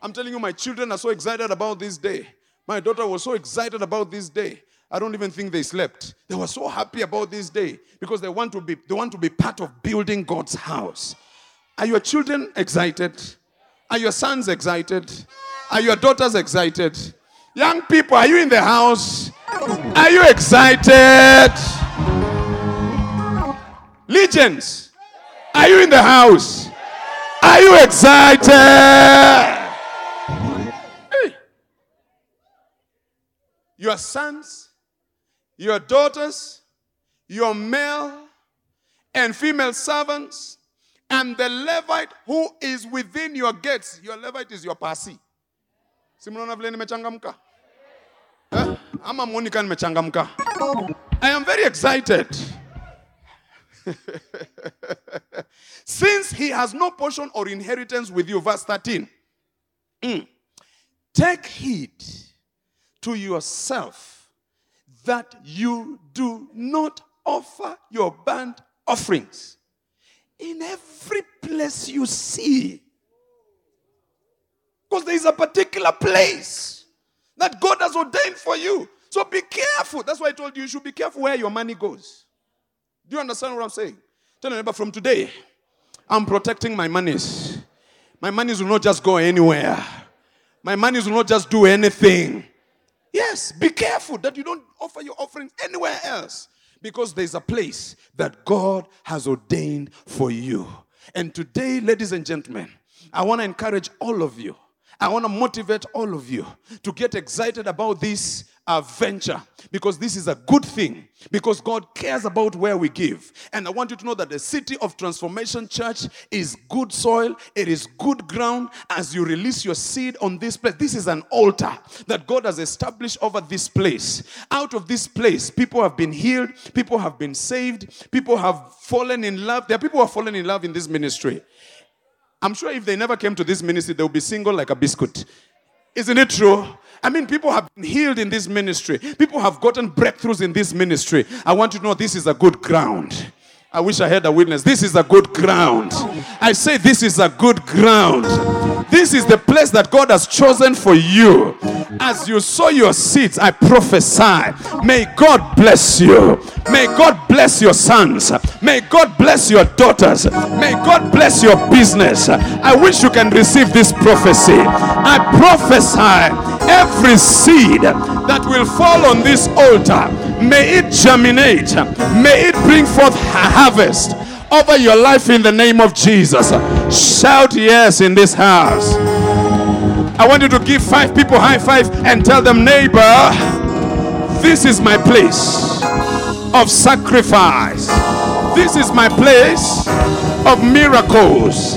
I'm telling you, my children are so excited about this day. My daughter was so excited about this day. I don't even think they slept. They were so happy about this day because they want to be they want to be part of building God's house. Are your children excited? Are your sons excited? Are your daughters excited? Young people, are you in the house? Are you excited? Legions, are you in the house? Are you excited? Your sons, your daughters, your male and female servants, and the Levite who is within your gates. Your Levite is your pasi. Simona vile nimechangamka? Eh? Ama? I am very excited. Since he has no portion or inheritance with you, verse 13. Mm. Take heed to yourself that you do not offer your burnt offerings in every place you see. Because there is a particular place that God has ordained for you. So be careful. That's why I told you you should be careful where your money goes. Do you understand what I'm saying? Tell me, from today, I'm protecting my monies. My monies will not just go anywhere. My monies will not just do anything. Yes, be careful that you don't offer your offering anywhere else because there's a place that God has ordained for you. And today, ladies and gentlemen, I want to encourage all of you. I want to motivate all of you to get excited about this uh, venture because this is a good thing because God cares about where we give. And I want you to know that the City of Transformation Church is good soil, it is good ground as you release your seed on this place. This is an altar that God has established over this place. Out of this place, people have been healed, people have been saved, people have fallen in love. There are people who have fallen in love in this ministry. I'm sure if they never came to this ministry, they would be single like a biscuit. Isn't it true? I mean, people have been healed in this ministry. People have gotten breakthroughs in this ministry. I want you to know this is a good ground. I wish I had a witness. This is a good ground. I say this is a good ground. This is the place that God has chosen for you. As you sow your seeds, I prophesy. May God bless you. May God bless your sons. May God bless your daughters. May God bless your business. I wish you can receive this prophecy. I prophesy every seed that will fall on this altar, may it germinate. May it bring forth harvest over your life in the name of Jesus. Shout yes in this house. I want you to give five people high five and tell them, neighbor, this is my place of sacrifice. This is my place of miracles.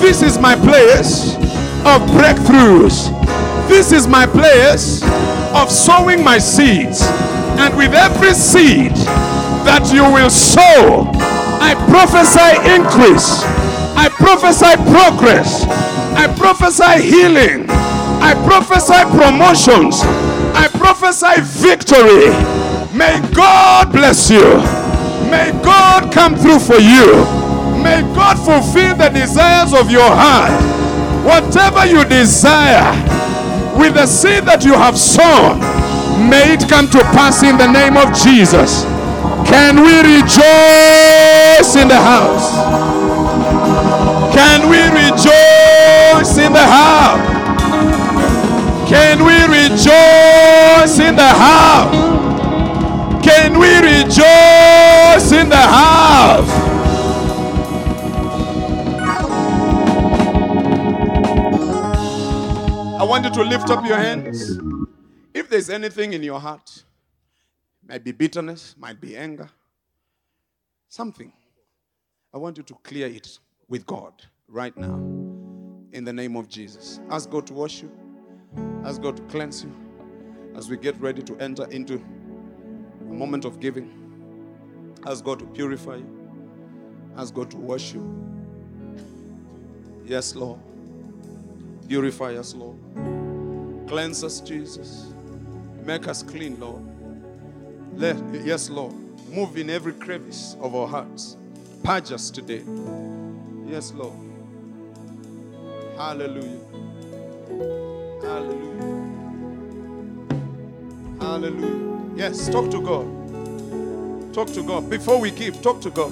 This is my place of breakthroughs. This is my place of sowing my seeds. And with every seed, that you will sow. I prophesy increase. I prophesy progress. I prophesy healing. I prophesy promotions. I prophesy victory. May God bless you. May God come through for you. May God fulfill the desires of your heart. Whatever you desire, with the seed that you have sown, may it come to pass in the name of Jesus. Can we rejoice in the house? Can we rejoice in the house? Can we rejoice in the house? Can we rejoice in the house? I want you to lift up your hands. If there's anything in your heart, might be bitterness, might be anger, something, I want you to clear it with God right now in the name of Jesus. Ask God to wash you, ask God to cleanse you as we get ready to enter into a moment of giving. Ask God to purify you, ask God to wash you. Yes, Lord. Purify us, Lord. Cleanse us, Jesus. Make us clean, Lord. Let, yes, Lord. Move in every crevice of our hearts. Purge us today. Yes, Lord. Hallelujah. Hallelujah. Hallelujah. Yes, talk to God. Talk to God. Before we give, talk to God.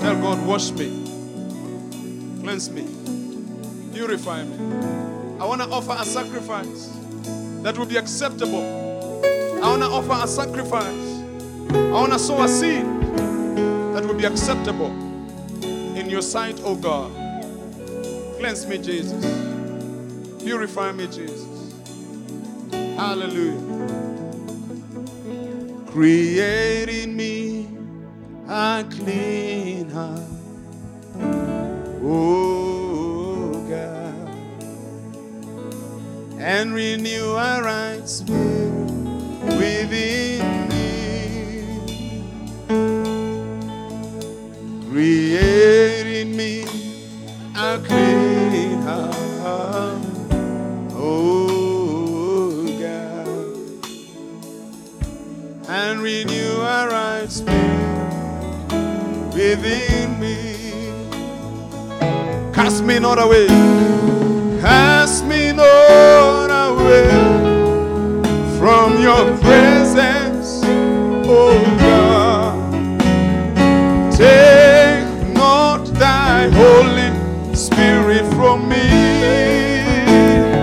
Tell God, wash me, cleanse me, purify me. I want to offer a sacrifice that will be acceptable. I want to offer a sacrifice. I want to sow a seed that will be acceptable in your sight, oh God. Cleanse me, Jesus. Purify me, Jesus. Hallelujah. Create in me a clean heart. Oh God. And renew a right spirit within me. Create in me a clean heart. Oh God. And renew a right spirit within me. Cast me not away. Presence, oh God. Take not thy Holy Spirit from me.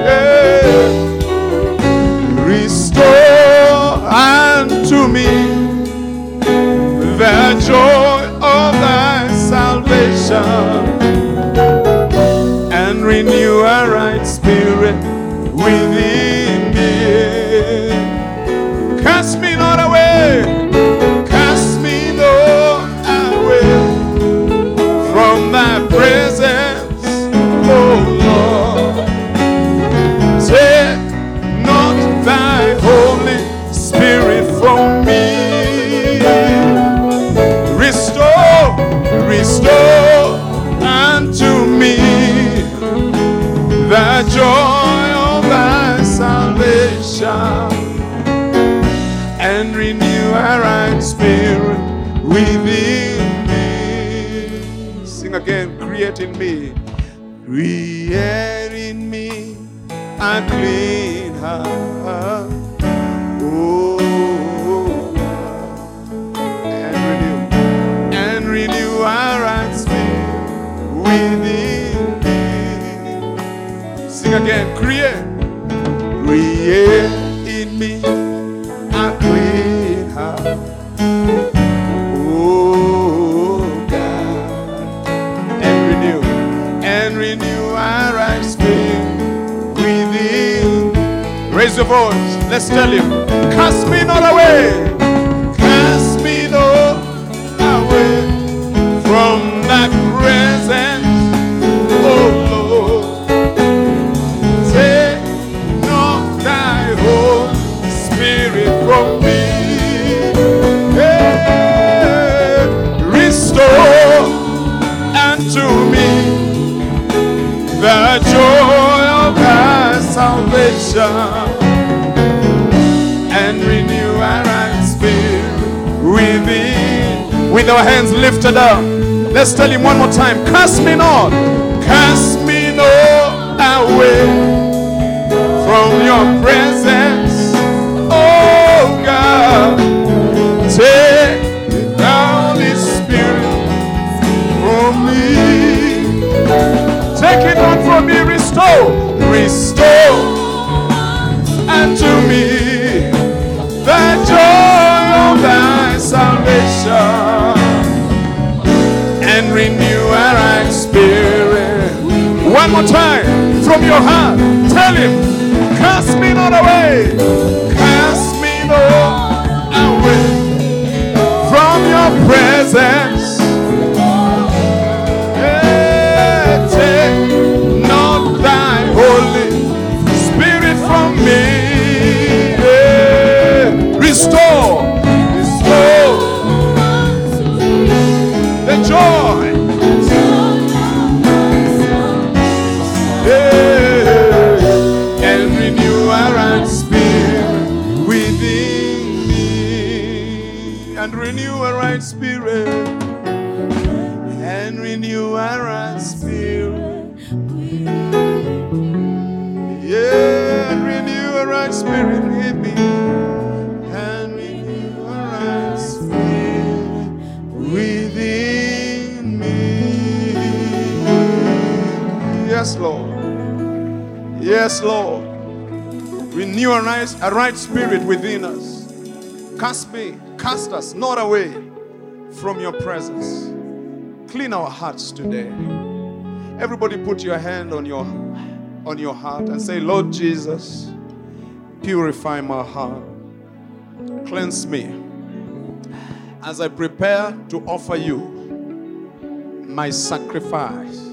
Yeah. Restore unto me the joy of thy salvation voice. Let's tell him, cast me not away, up, let's tell him one more time Cast me not, cast me not away from your presence, oh God. Take the Holy Spirit from me. Take it not from me, restore, restore more time from your heart, tell him, cast me not away. Cast me not away from your presence. Yeah, take not thy holy spirit from me. Eh, restore, restore Yes, Lord. Renew a right, a right spirit within us. Cast me, cast us not away from your presence. Clean our hearts today. Everybody put your hand on your on your heart and say, Lord Jesus, purify my heart. Cleanse me as I prepare to offer you my sacrifice.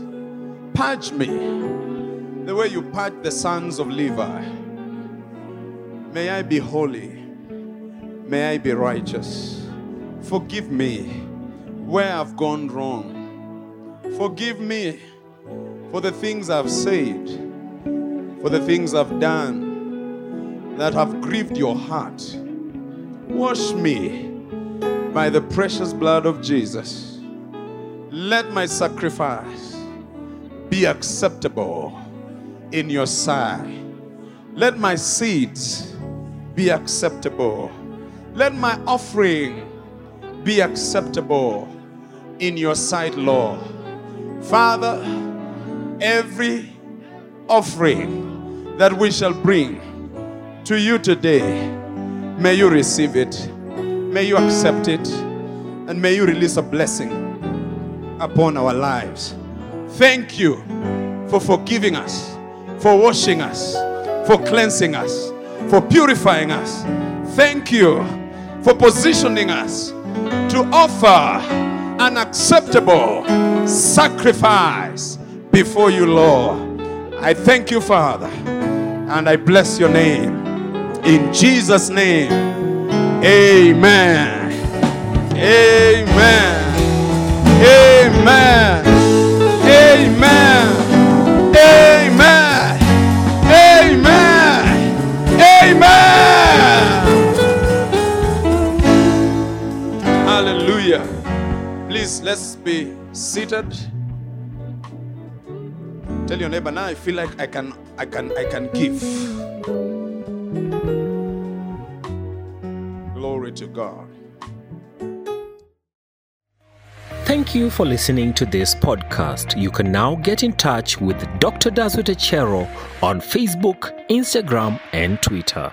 Purge me the way you part the sons of Levi. May I be holy. May I be righteous. Forgive me where I've gone wrong. Forgive me for the things I've said, for the things I've done that have grieved your heart. Wash me by the precious blood of Jesus. Let my sacrifice be acceptable in your sight. Let my seeds be acceptable. Let my offering be acceptable in your sight, Lord. Father, every offering that we shall bring to you today, may you receive it, may you accept it, and may you release a blessing upon our lives. Thank you for forgiving us, for washing us, for cleansing us, for purifying us. Thank you for positioning us to offer an acceptable sacrifice before you, Lord. I thank you, Father, and I bless your name. In Jesus' name, amen. Amen. Amen. Be seated. Tell your neighbor now I feel like I can I can I can give. Glory to God. Thank you for listening to this podcast. You can now get in touch with Dr. Dazut Echero on Facebook, Instagram, and Twitter.